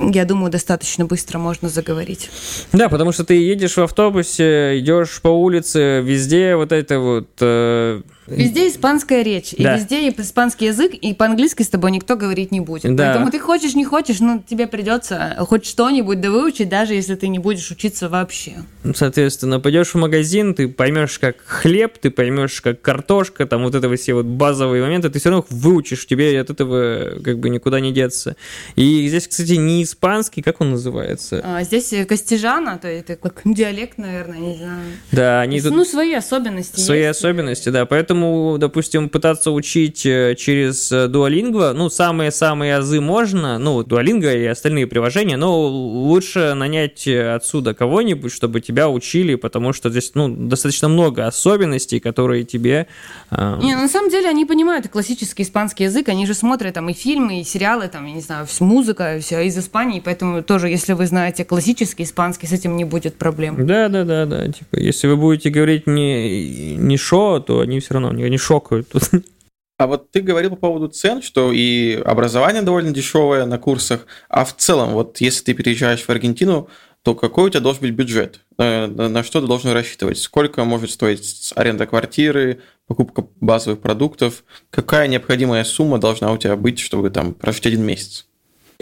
я думаю, достаточно быстро можно заговорить. Да, потому что ты едешь в автобусе, идешь по улице, везде вот это вот э, Везде испанская речь, да. и везде испанский язык, и по-английски с тобой никто говорить не будет. Да. Поэтому ты хочешь, не хочешь, но тебе придется хоть что-нибудь да выучить, даже если ты не будешь учиться вообще. Соответственно, пойдешь в магазин, ты поймешь, как хлеб, ты поймешь, как картошка, там вот это все вот базовые моменты, ты все равно выучишь, тебе от этого как бы никуда не деться. И здесь, кстати, не испанский, как он называется? А, здесь Костижана, то это как диалект, наверное, не знаю. Да, они тут... Ну, свои особенности Свои есть. особенности, да, поэтому поэтому, допустим, пытаться учить э, через э, Duolingo, ну, самые-самые азы можно, ну, Duolingo и остальные приложения, но лучше нанять э, отсюда кого-нибудь, чтобы тебя учили, потому что здесь, ну, достаточно много особенностей, которые тебе... Э... Не, ну, на самом деле они понимают классический испанский язык, они же смотрят там и фильмы, и сериалы, там, я не знаю, музыка, все из Испании, поэтому тоже, если вы знаете классический испанский, с этим не будет проблем. Да, да, да, да, типа, если вы будете говорить не, не шо, то они все равно равно, они шокают тут. А вот ты говорил по поводу цен, что и образование довольно дешевое на курсах, а в целом, вот если ты переезжаешь в Аргентину, то какой у тебя должен быть бюджет? На что ты должен рассчитывать? Сколько может стоить аренда квартиры, покупка базовых продуктов? Какая необходимая сумма должна у тебя быть, чтобы там прожить один месяц?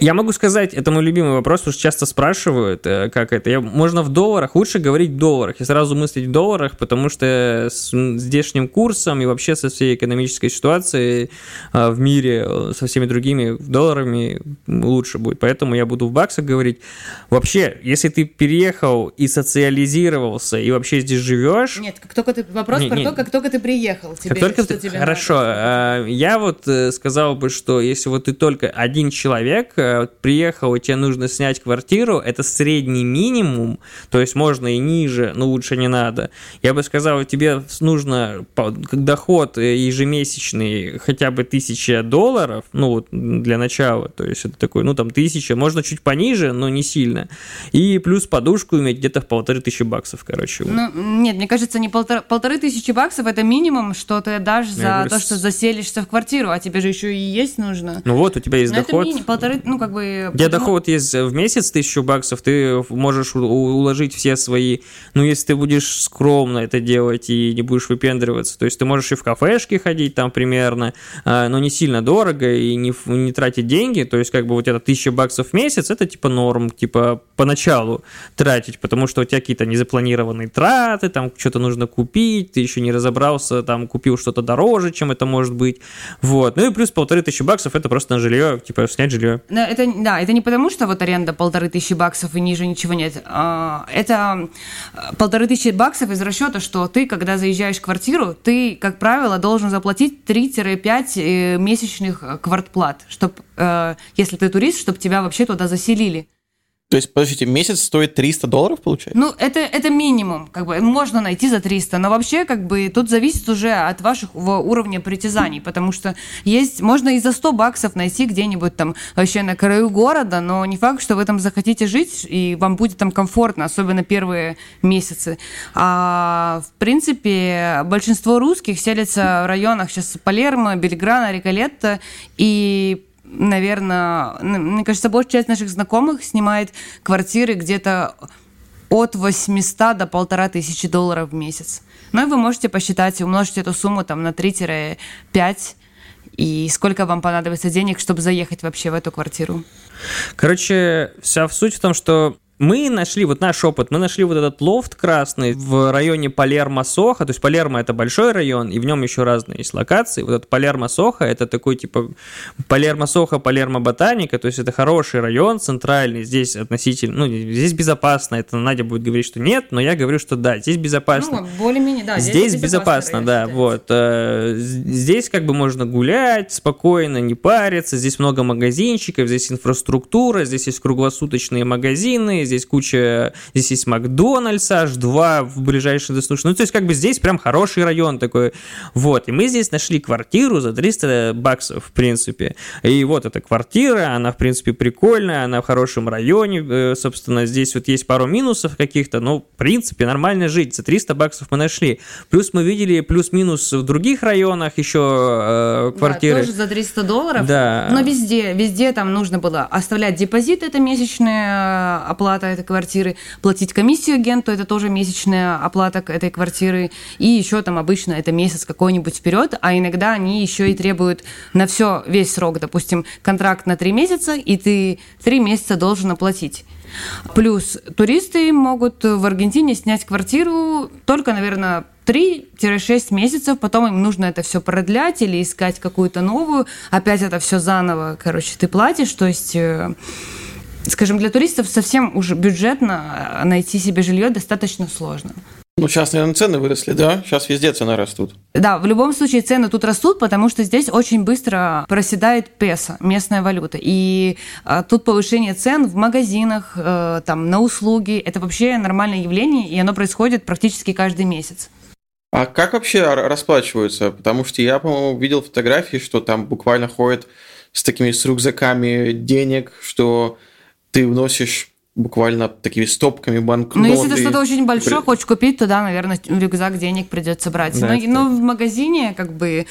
Я могу сказать, это мой любимый вопрос, уж часто спрашивают, э, как это. Я, можно в долларах, лучше говорить в долларах и сразу мыслить в долларах, потому что с здешним курсом и вообще со всей экономической ситуацией э, в мире, э, со всеми другими долларами лучше будет. Поэтому я буду в баксах говорить. Вообще, если ты переехал и социализировался, и вообще здесь живешь... Нет, как только ты... Вопрос не, про не, то, как только ты приехал. Тебе, как только ты... Тебе Хорошо. Надо, я вот сказал бы, что если вот ты только один человек только приехал, и тебе нужно снять квартиру, это средний минимум, то есть можно и ниже, но лучше не надо. Я бы сказал, тебе нужно доход ежемесячный хотя бы тысяча долларов, ну вот для начала, то есть это такой, ну там тысяча, можно чуть пониже, но не сильно. И плюс подушку иметь где-то в полторы тысячи баксов, короче. Ну, нет, мне кажется, не полтора, полторы тысячи баксов это минимум, что ты дашь за говорю, то, что заселишься в квартиру, а тебе же еще и есть нужно. Ну вот, у тебя есть Но доход. Это мини, полторы, ну как бы... У тебя доход есть в месяц тысячу баксов, ты можешь уложить все свои... Ну, если ты будешь скромно это делать и не будешь выпендриваться, то есть ты можешь и в кафешке ходить там примерно, а, но не сильно дорого и не, не тратить деньги, то есть как бы вот это тысяча баксов в месяц, это типа норм, типа поначалу тратить, потому что у тебя какие-то незапланированные траты, там что-то нужно купить, ты еще не разобрался, там купил что-то дороже, чем это может быть, вот. Ну и плюс полторы тысячи баксов это просто на жилье, типа снять жилье. Да, это, да, это не потому, что вот аренда полторы тысячи баксов и ниже ничего нет. А, это полторы тысячи баксов из расчета, что ты, когда заезжаешь в квартиру, ты, как правило, должен заплатить 3-5 э, месячных квартплат, чтобы, э, если ты турист, чтобы тебя вообще туда заселили. То есть, подождите, месяц стоит 300 долларов, получается? Ну, это, это минимум, как бы, можно найти за 300, но вообще, как бы, тут зависит уже от вашего уровня притязаний, потому что есть, можно и за 100 баксов найти где-нибудь там вообще на краю города, но не факт, что вы там захотите жить, и вам будет там комфортно, особенно первые месяцы. А, в принципе, большинство русских селятся в районах сейчас Палермо, Бельграна, Риколетто, и наверное, мне кажется, большая часть наших знакомых снимает квартиры где-то от 800 до полтора тысячи долларов в месяц. Ну и вы можете посчитать, умножить эту сумму там на 3-5, и сколько вам понадобится денег, чтобы заехать вообще в эту квартиру. Короче, вся суть в том, что мы нашли, вот наш опыт, мы нашли вот этот лофт красный в районе Палермо-Соха, то есть Палермо это большой район, и в нем еще разные есть локации. Вот этот Палермо-Соха это такой типа Палермо-Соха, Палермо-Ботаника, то есть это хороший район, центральный, здесь относительно, ну, здесь безопасно, это Надя будет говорить, что нет, но я говорю, что да, здесь безопасно. Ну, более-менее, да. Здесь, здесь безопасно, да, вот. Э, здесь как бы можно гулять спокойно, не париться, здесь много магазинчиков, здесь инфраструктура, здесь есть круглосуточные магазины, здесь куча, здесь есть Макдональдс аж два в ближайшей доступности. Ну, то есть, как бы здесь прям хороший район такой. Вот, и мы здесь нашли квартиру за 300 баксов, в принципе. И вот эта квартира, она, в принципе, прикольная, она в хорошем районе, э, собственно, здесь вот есть пару минусов каких-то, но, в принципе, нормально жить. За 300 баксов мы нашли. Плюс мы видели плюс-минус в других районах еще э, квартиры. Да, тоже за 300 долларов. Да. Но везде, везде там нужно было оставлять депозит, это месячная оплата оплата этой квартиры, платить комиссию агенту, это тоже месячная оплата этой квартиры, и еще там обычно это месяц какой-нибудь вперед, а иногда они еще и требуют на все весь срок, допустим, контракт на три месяца, и ты три месяца должен оплатить. Плюс туристы могут в Аргентине снять квартиру только, наверное, 3-6 месяцев, потом им нужно это все продлять или искать какую-то новую, опять это все заново, короче, ты платишь, то есть э, скажем, для туристов совсем уже бюджетно найти себе жилье достаточно сложно. Ну, сейчас, наверное, цены выросли, да? Сейчас везде цены растут. Да, в любом случае цены тут растут, потому что здесь очень быстро проседает песо, местная валюта. И а, тут повышение цен в магазинах, а, там, на услуги. Это вообще нормальное явление, и оно происходит практически каждый месяц. А как вообще расплачиваются? Потому что я, по-моему, видел фотографии, что там буквально ходят с такими с рюкзаками денег, что ты вносишь буквально такими стопками банкноты. Ну, если ты что-то очень большое хочешь купить, то да, наверное, рюкзак денег придется брать. Да, но, но в магазине как бы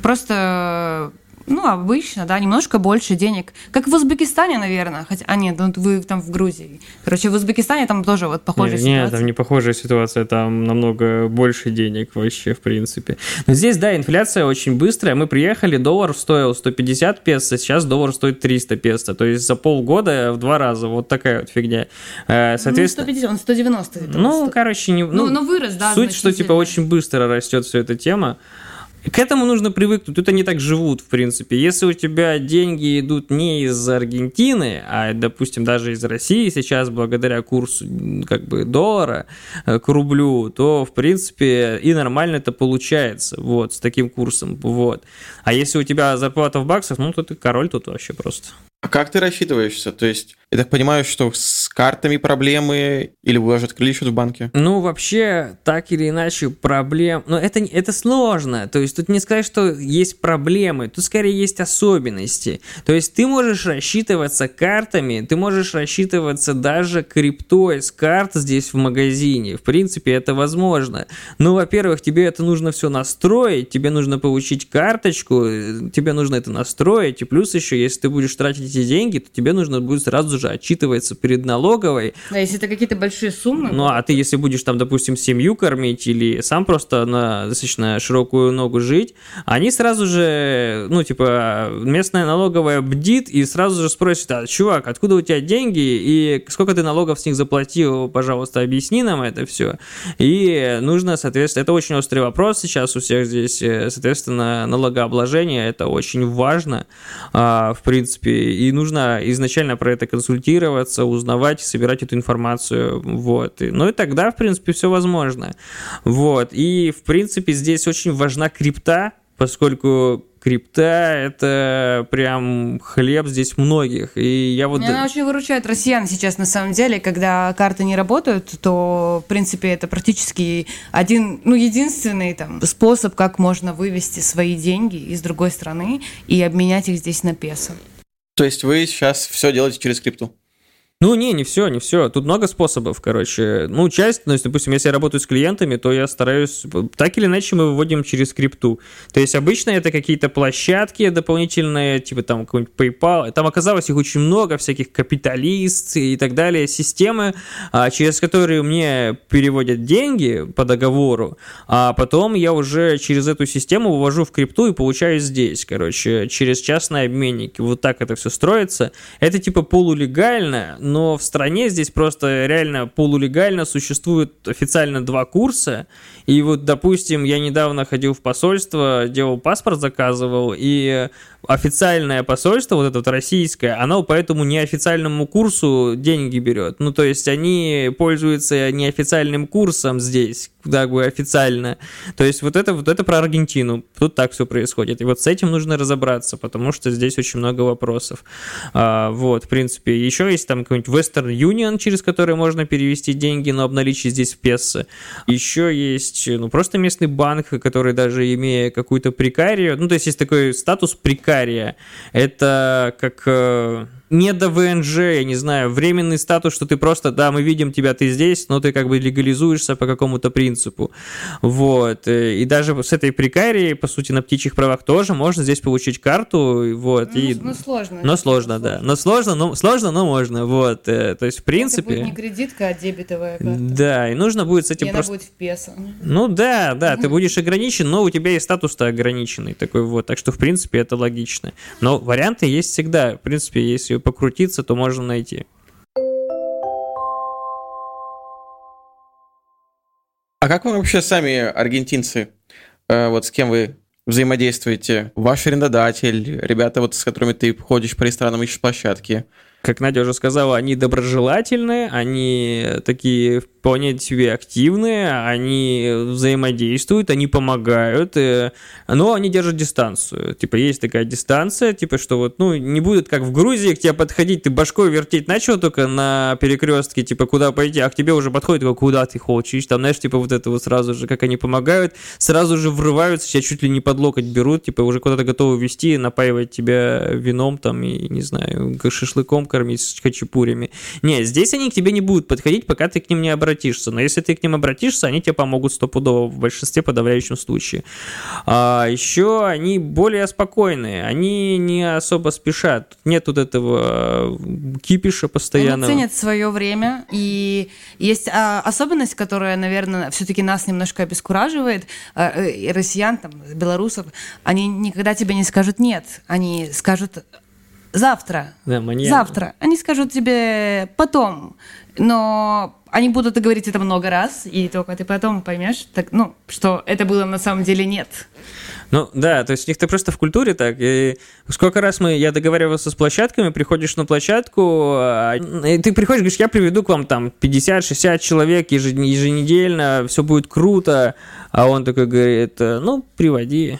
просто ну, обычно, да, немножко больше денег. Как в Узбекистане, наверное. Хотя, а нет, ну, вы там в Грузии. Короче, в Узбекистане там тоже вот похожая нет, ситуация. Нет, там не похожая ситуация, там намного больше денег вообще, в принципе. Но здесь, да, инфляция очень быстрая. Мы приехали, доллар стоил 150 песо, сейчас доллар стоит 300 песо. То есть за полгода в два раза. Вот такая вот фигня. Э, соответственно... Ну, 150, он 190. Ну, 100. короче, не... Ну, ну, ну вырос, да. Суть, что, типа, очень быстро растет вся эта тема. К этому нужно привыкнуть, тут они так живут, в принципе. Если у тебя деньги идут не из Аргентины, а, допустим, даже из России сейчас, благодаря курсу как бы доллара э, к рублю, то, в принципе, и нормально это получается, вот, с таким курсом, вот. А если у тебя зарплата в баксах, ну, то ты король тут вообще просто. А как ты рассчитываешься? То есть, я так понимаю, что с картами проблемы, или вы уже открыли счет в банке? Ну, вообще, так или иначе, проблем... Но это, это сложно. То есть, тут не сказать, что есть проблемы. Тут, скорее, есть особенности. То есть, ты можешь рассчитываться картами, ты можешь рассчитываться даже криптой с карт здесь в магазине. В принципе, это возможно. Но, во-первых, тебе это нужно все настроить, тебе нужно получить карточку, тебе нужно это настроить, и плюс еще, если ты будешь тратить эти деньги, то тебе нужно будет сразу же отчитываться перед налоговой. Да, если это какие-то большие суммы. Ну, а ты, если будешь там, допустим, семью кормить или сам просто на достаточно широкую ногу жить, они сразу же, ну, типа, местная налоговая бдит и сразу же спросит, а, чувак, откуда у тебя деньги и сколько ты налогов с них заплатил, пожалуйста, объясни нам это все. И нужно, соответственно, это очень острый вопрос сейчас у всех здесь, э, соответственно, налогообложение, это очень важно, а, в принципе, и нужно изначально про это консультироваться, узнавать, собирать эту информацию, вот. Ну и тогда, в принципе, все возможно, вот. И, в принципе, здесь очень важна крипта, поскольку крипта – это прям хлеб здесь многих. И я вот... Она очень выручает россиян сейчас, на самом деле. Когда карты не работают, то, в принципе, это практически один, ну, единственный там, способ, как можно вывести свои деньги из другой страны и обменять их здесь на песо. То есть вы сейчас все делаете через крипту? Ну, не, не все, не все. Тут много способов, короче. Ну, часть, ну, допустим, если я работаю с клиентами, то я стараюсь... Так или иначе мы выводим через крипту. То есть обычно это какие-то площадки дополнительные, типа там какой-нибудь PayPal. Там оказалось их очень много, всяких капиталист и так далее, системы, а, через которые мне переводят деньги по договору, а потом я уже через эту систему вывожу в крипту и получаю здесь, короче, через частные обменники. Вот так это все строится. Это типа полулегально, но в стране здесь просто реально полулегально существует официально два курса, и вот, допустим, я недавно ходил в посольство, делал паспорт, заказывал, и официальное посольство, вот это вот российское, оно по этому неофициальному курсу деньги берет. Ну, то есть они пользуются неофициальным курсом здесь, как бы официально. То есть вот это, вот это про Аргентину. Тут так все происходит. И вот с этим нужно разобраться, потому что здесь очень много вопросов. А, вот, в принципе. Еще есть там какой-нибудь Western Union, через который можно перевести деньги, но обналичить здесь в песо. Еще есть, ну, просто местный банк, который даже имея какую-то прикарию, ну, то есть есть такой статус прикария. Это как э, не до ВНЖ, я не знаю, временный статус, что ты просто, да, мы видим тебя, ты здесь, но ты как бы легализуешься по какому-то принципу. Вот. Э, и даже с этой прикарией, по сути, на птичьих правах тоже можно здесь получить карту. Вот. Ну, и... ну сложно. Но сложно, да. Но сложно, но сложно, но можно. Вот. Э, то есть, в принципе... Это будет не кредитка, а дебетовая карта. Да, и нужно будет с этим и просто... она будет в песо. Ну да, да, ты будешь ограничен, но у тебя и статус-то ограниченный такой вот. Так что, в принципе, это логично. Но варианты есть всегда. В принципе, если покрутиться, то можно найти. А как вы вообще сами, аргентинцы, э, вот с кем вы взаимодействуете? Ваш арендодатель, ребята, вот с которыми ты ходишь по ресторанам, ищешь площадки? Как Надя уже сказала, они доброжелательные, они такие вполне себе активные, они взаимодействуют, они помогают, э, но они держат дистанцию. Типа есть такая дистанция, типа что вот, ну, не будет как в Грузии к тебе подходить, ты башкой вертеть начал только на перекрестке, типа куда пойти, а к тебе уже подходит, типа, куда ты хочешь, там, знаешь, типа вот это вот сразу же, как они помогают, сразу же врываются, тебя чуть ли не под локоть берут, типа уже куда-то готовы вести, напаивать тебя вином там и, не знаю, шашлыком кормить хачапурями. Не, здесь они к тебе не будут подходить, пока ты к ним не обратишься. Но если ты к ним обратишься, они тебе помогут стопудово в большинстве подавляющем случае. А еще они более спокойные, они не особо спешат. Нет вот этого э, кипиша постоянного. Они ценят свое время, и есть а, особенность, которая, наверное, все-таки нас немножко обескураживает. А, э, россиян, там, белорусов, они никогда тебе не скажут «нет», они скажут завтра, Да, маньяна. завтра. Они скажут тебе потом, но они будут говорить это много раз, и только ты потом поймешь, так, ну, что это было на самом деле нет. Ну да, то есть у них-то просто в культуре так. И сколько раз мы, я договаривался с площадками, приходишь на площадку, а, и ты приходишь, говоришь, я приведу к вам там 50-60 человек ежен- еженедельно, все будет круто, а он такой говорит, ну, приводи.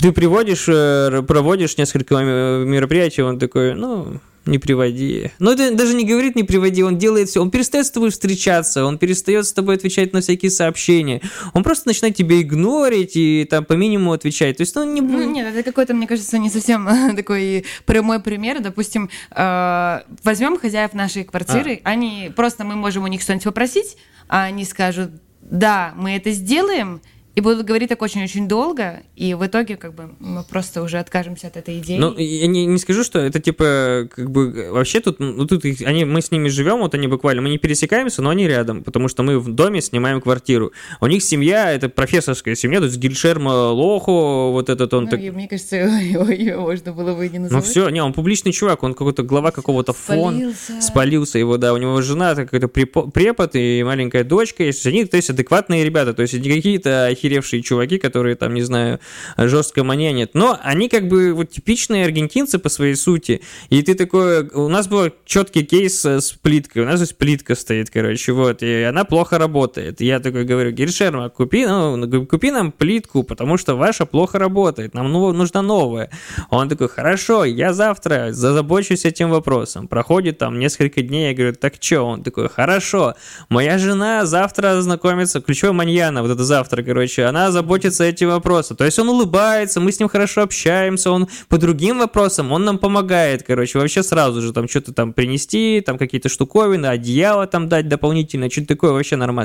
Ты приводишь, э, проводишь несколько мероприятий, он такой, ну, не приводи. Ну, это даже не говорит не приводи, он делает все. Он перестает с тобой встречаться, он перестает с тобой отвечать на всякие сообщения. Он просто начинает тебя игнорить и там по минимуму отвечать. То есть, ну, не... Ну, нет, это какой-то, мне кажется, не совсем такой прямой пример. Допустим, э, возьмем хозяев нашей квартиры, они просто мы можем у них что-нибудь попросить, а они скажут, да, мы это сделаем, и будут говорить так очень-очень долго, и в итоге как бы мы просто уже откажемся от этой идеи. Ну, я не, не скажу, что это типа, как бы, вообще тут, ну, тут их- они, мы с ними живем, вот они буквально, мы не пересекаемся, но они рядом, потому что мы в доме снимаем квартиру. У них семья, это профессорская семья, то есть Гильшермо Лохо, вот этот он Ну, так... мне кажется, его имя можно было бы и не Ну называть. все, не, он публичный чувак, он какой-то глава какого-то фон. Спалился. Его, да, у него жена какой-то препо- препод и маленькая дочка есть. Они, то есть, адекватные ребята, то есть, не какие-то охеревшие чуваки, которые там, не знаю, жестко манянят. Но они как бы вот типичные аргентинцы по своей сути. И ты такой, у нас был четкий кейс э, с плиткой, у нас здесь плитка стоит, короче, вот, и она плохо работает. И я такой говорю, Гершерма, купи, ну, купи нам плитку, потому что ваша плохо работает, нам ну- нужна новая. Он такой, хорошо, я завтра забочусь этим вопросом. Проходит там несколько дней, я говорю, так что? Он такой, хорошо, моя жена завтра знакомится, ключевой маньяна, вот это завтра, короче, она заботится этим вопросом. То есть он улыбается, мы с ним хорошо общаемся, он по другим вопросам, он нам помогает, короче, вообще сразу же там что-то там принести, там какие-то штуковины, одеяло там дать дополнительно, что-то такое вообще нормально.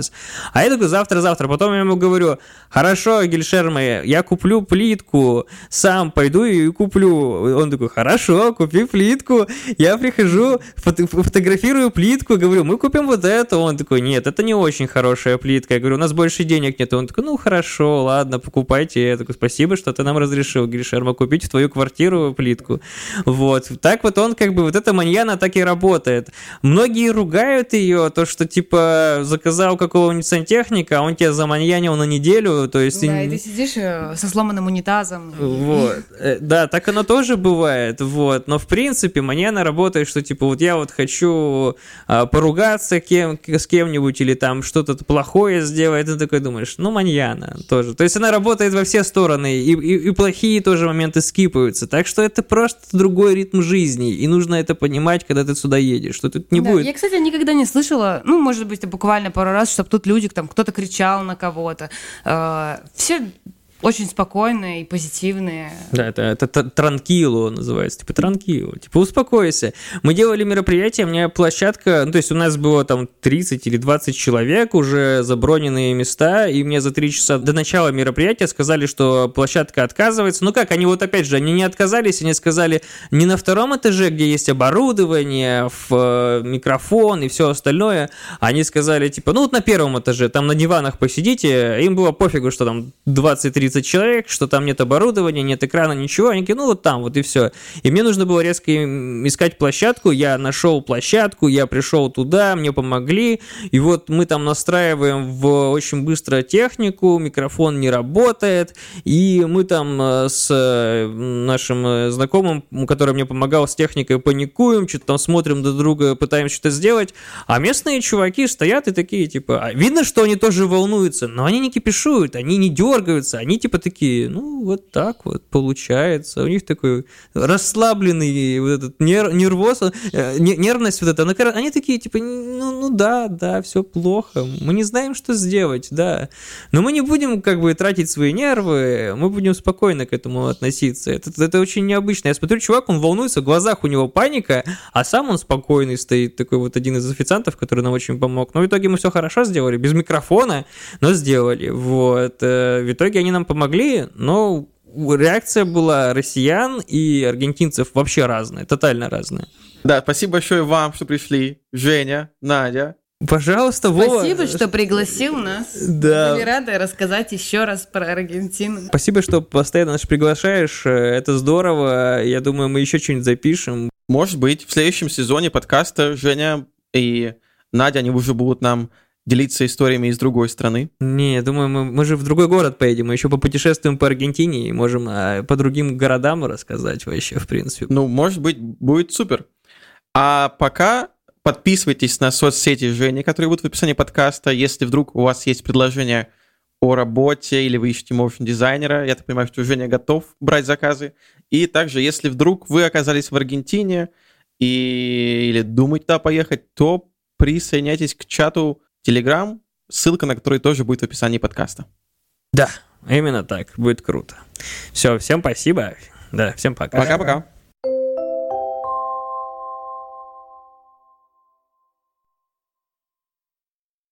А я такой, завтра-завтра, потом я ему говорю, хорошо, Гельшерма, я куплю плитку, сам пойду и куплю. Он такой, хорошо, купи плитку. Я прихожу, фото- фотографирую плитку, говорю, мы купим вот это. Он такой, нет, это не очень хорошая плитка. Я говорю, у нас больше денег нет. Он такой, ну хорошо, ладно, покупайте. Я такой, спасибо, что ты нам разрешил, Гришерма, купить в твою квартиру плитку. Вот. Так вот он как бы, вот эта маньяна так и работает. Многие ругают ее, то, что типа заказал какого-нибудь сантехника, а он тебя заманьянил на неделю, то есть... Да, ты- и ты сидишь э, со сломанным унитазом. вот. Э, Да, так оно тоже бывает, вот. Но в принципе, маньяна работает, что типа вот я вот хочу а, поругаться кем, с кем-нибудь или там что-то плохое сделать, ты такой думаешь, ну маньяна тоже. То есть она работает во все стороны, и, и, и плохие тоже моменты скипаются. Так что это просто другой ритм жизни, и нужно это понимать, когда ты сюда едешь, что тут не Да, будет. Я, кстати, никогда не слышала, ну, может быть, буквально пару раз, чтобы тут люди, там, кто-то кричал на кого-то. Э, все очень спокойные и позитивные. Да, это, это транкило называется, типа транкило, типа успокойся. Мы делали мероприятие, у меня площадка, ну, то есть у нас было там 30 или 20 человек, уже заброненные места, и мне за 3 часа до начала мероприятия сказали, что площадка отказывается. Ну как, они вот опять же, они не отказались, они сказали, не на втором этаже, где есть оборудование, в, микрофон и все остальное, они сказали, типа, ну вот на первом этаже, там на диванах посидите, им было пофигу, что там 20-30 человек, что там нет оборудования, нет экрана, ничего, они такие, ну вот там, вот и все. И мне нужно было резко искать площадку, я нашел площадку, я пришел туда, мне помогли, и вот мы там настраиваем в очень быстро технику, микрофон не работает, и мы там э, с э, нашим э, знакомым, который мне помогал с техникой, паникуем, что-то там смотрим друг друга, пытаемся что-то сделать, а местные чуваки стоят и такие, типа, а видно, что они тоже волнуются, но они не кипишуют, они не дергаются, они типа такие, ну, вот так вот получается. У них такой расслабленный вот этот нер- нервоз, э, не- нервность вот эта. она, Они такие, типа, ну, ну да, да, все плохо. Мы не знаем, что сделать, да. Но мы не будем как бы тратить свои нервы, мы будем спокойно к этому относиться. Это, это очень необычно. Я смотрю, чувак, он волнуется, в глазах у него паника, а сам он спокойный стоит, такой вот один из официантов, который нам очень помог. Но в итоге мы все хорошо сделали, без микрофона, но сделали. Вот. Э, В итоге они нам помогли, но реакция была россиян и аргентинцев вообще разная, тотально разная. Да, спасибо большое вам, что пришли. Женя, Надя, Пожалуйста, Вова. Спасибо, что пригласил нас. Да. Были рады рассказать еще раз про Аргентину. Спасибо, что постоянно нас приглашаешь. Это здорово. Я думаю, мы еще что-нибудь запишем. Может быть, в следующем сезоне подкаста Женя и Надя, они уже будут нам делиться историями из другой страны. Не, я думаю, мы, мы же в другой город поедем, мы еще попутешествуем по Аргентине и можем а, по другим городам рассказать вообще, в принципе. Ну, может быть, будет супер. А пока подписывайтесь на соцсети Жени, которые будут в описании подкаста. Если вдруг у вас есть предложение о работе или вы ищете motion дизайнера, я так понимаю, что Женя готов брать заказы. И также, если вдруг вы оказались в Аргентине и... или думаете туда поехать, то присоединяйтесь к чату Telegram, ссылка на который тоже будет в описании подкаста. Да, именно так, будет круто. Все, всем спасибо. Да, всем пока. Пока-пока.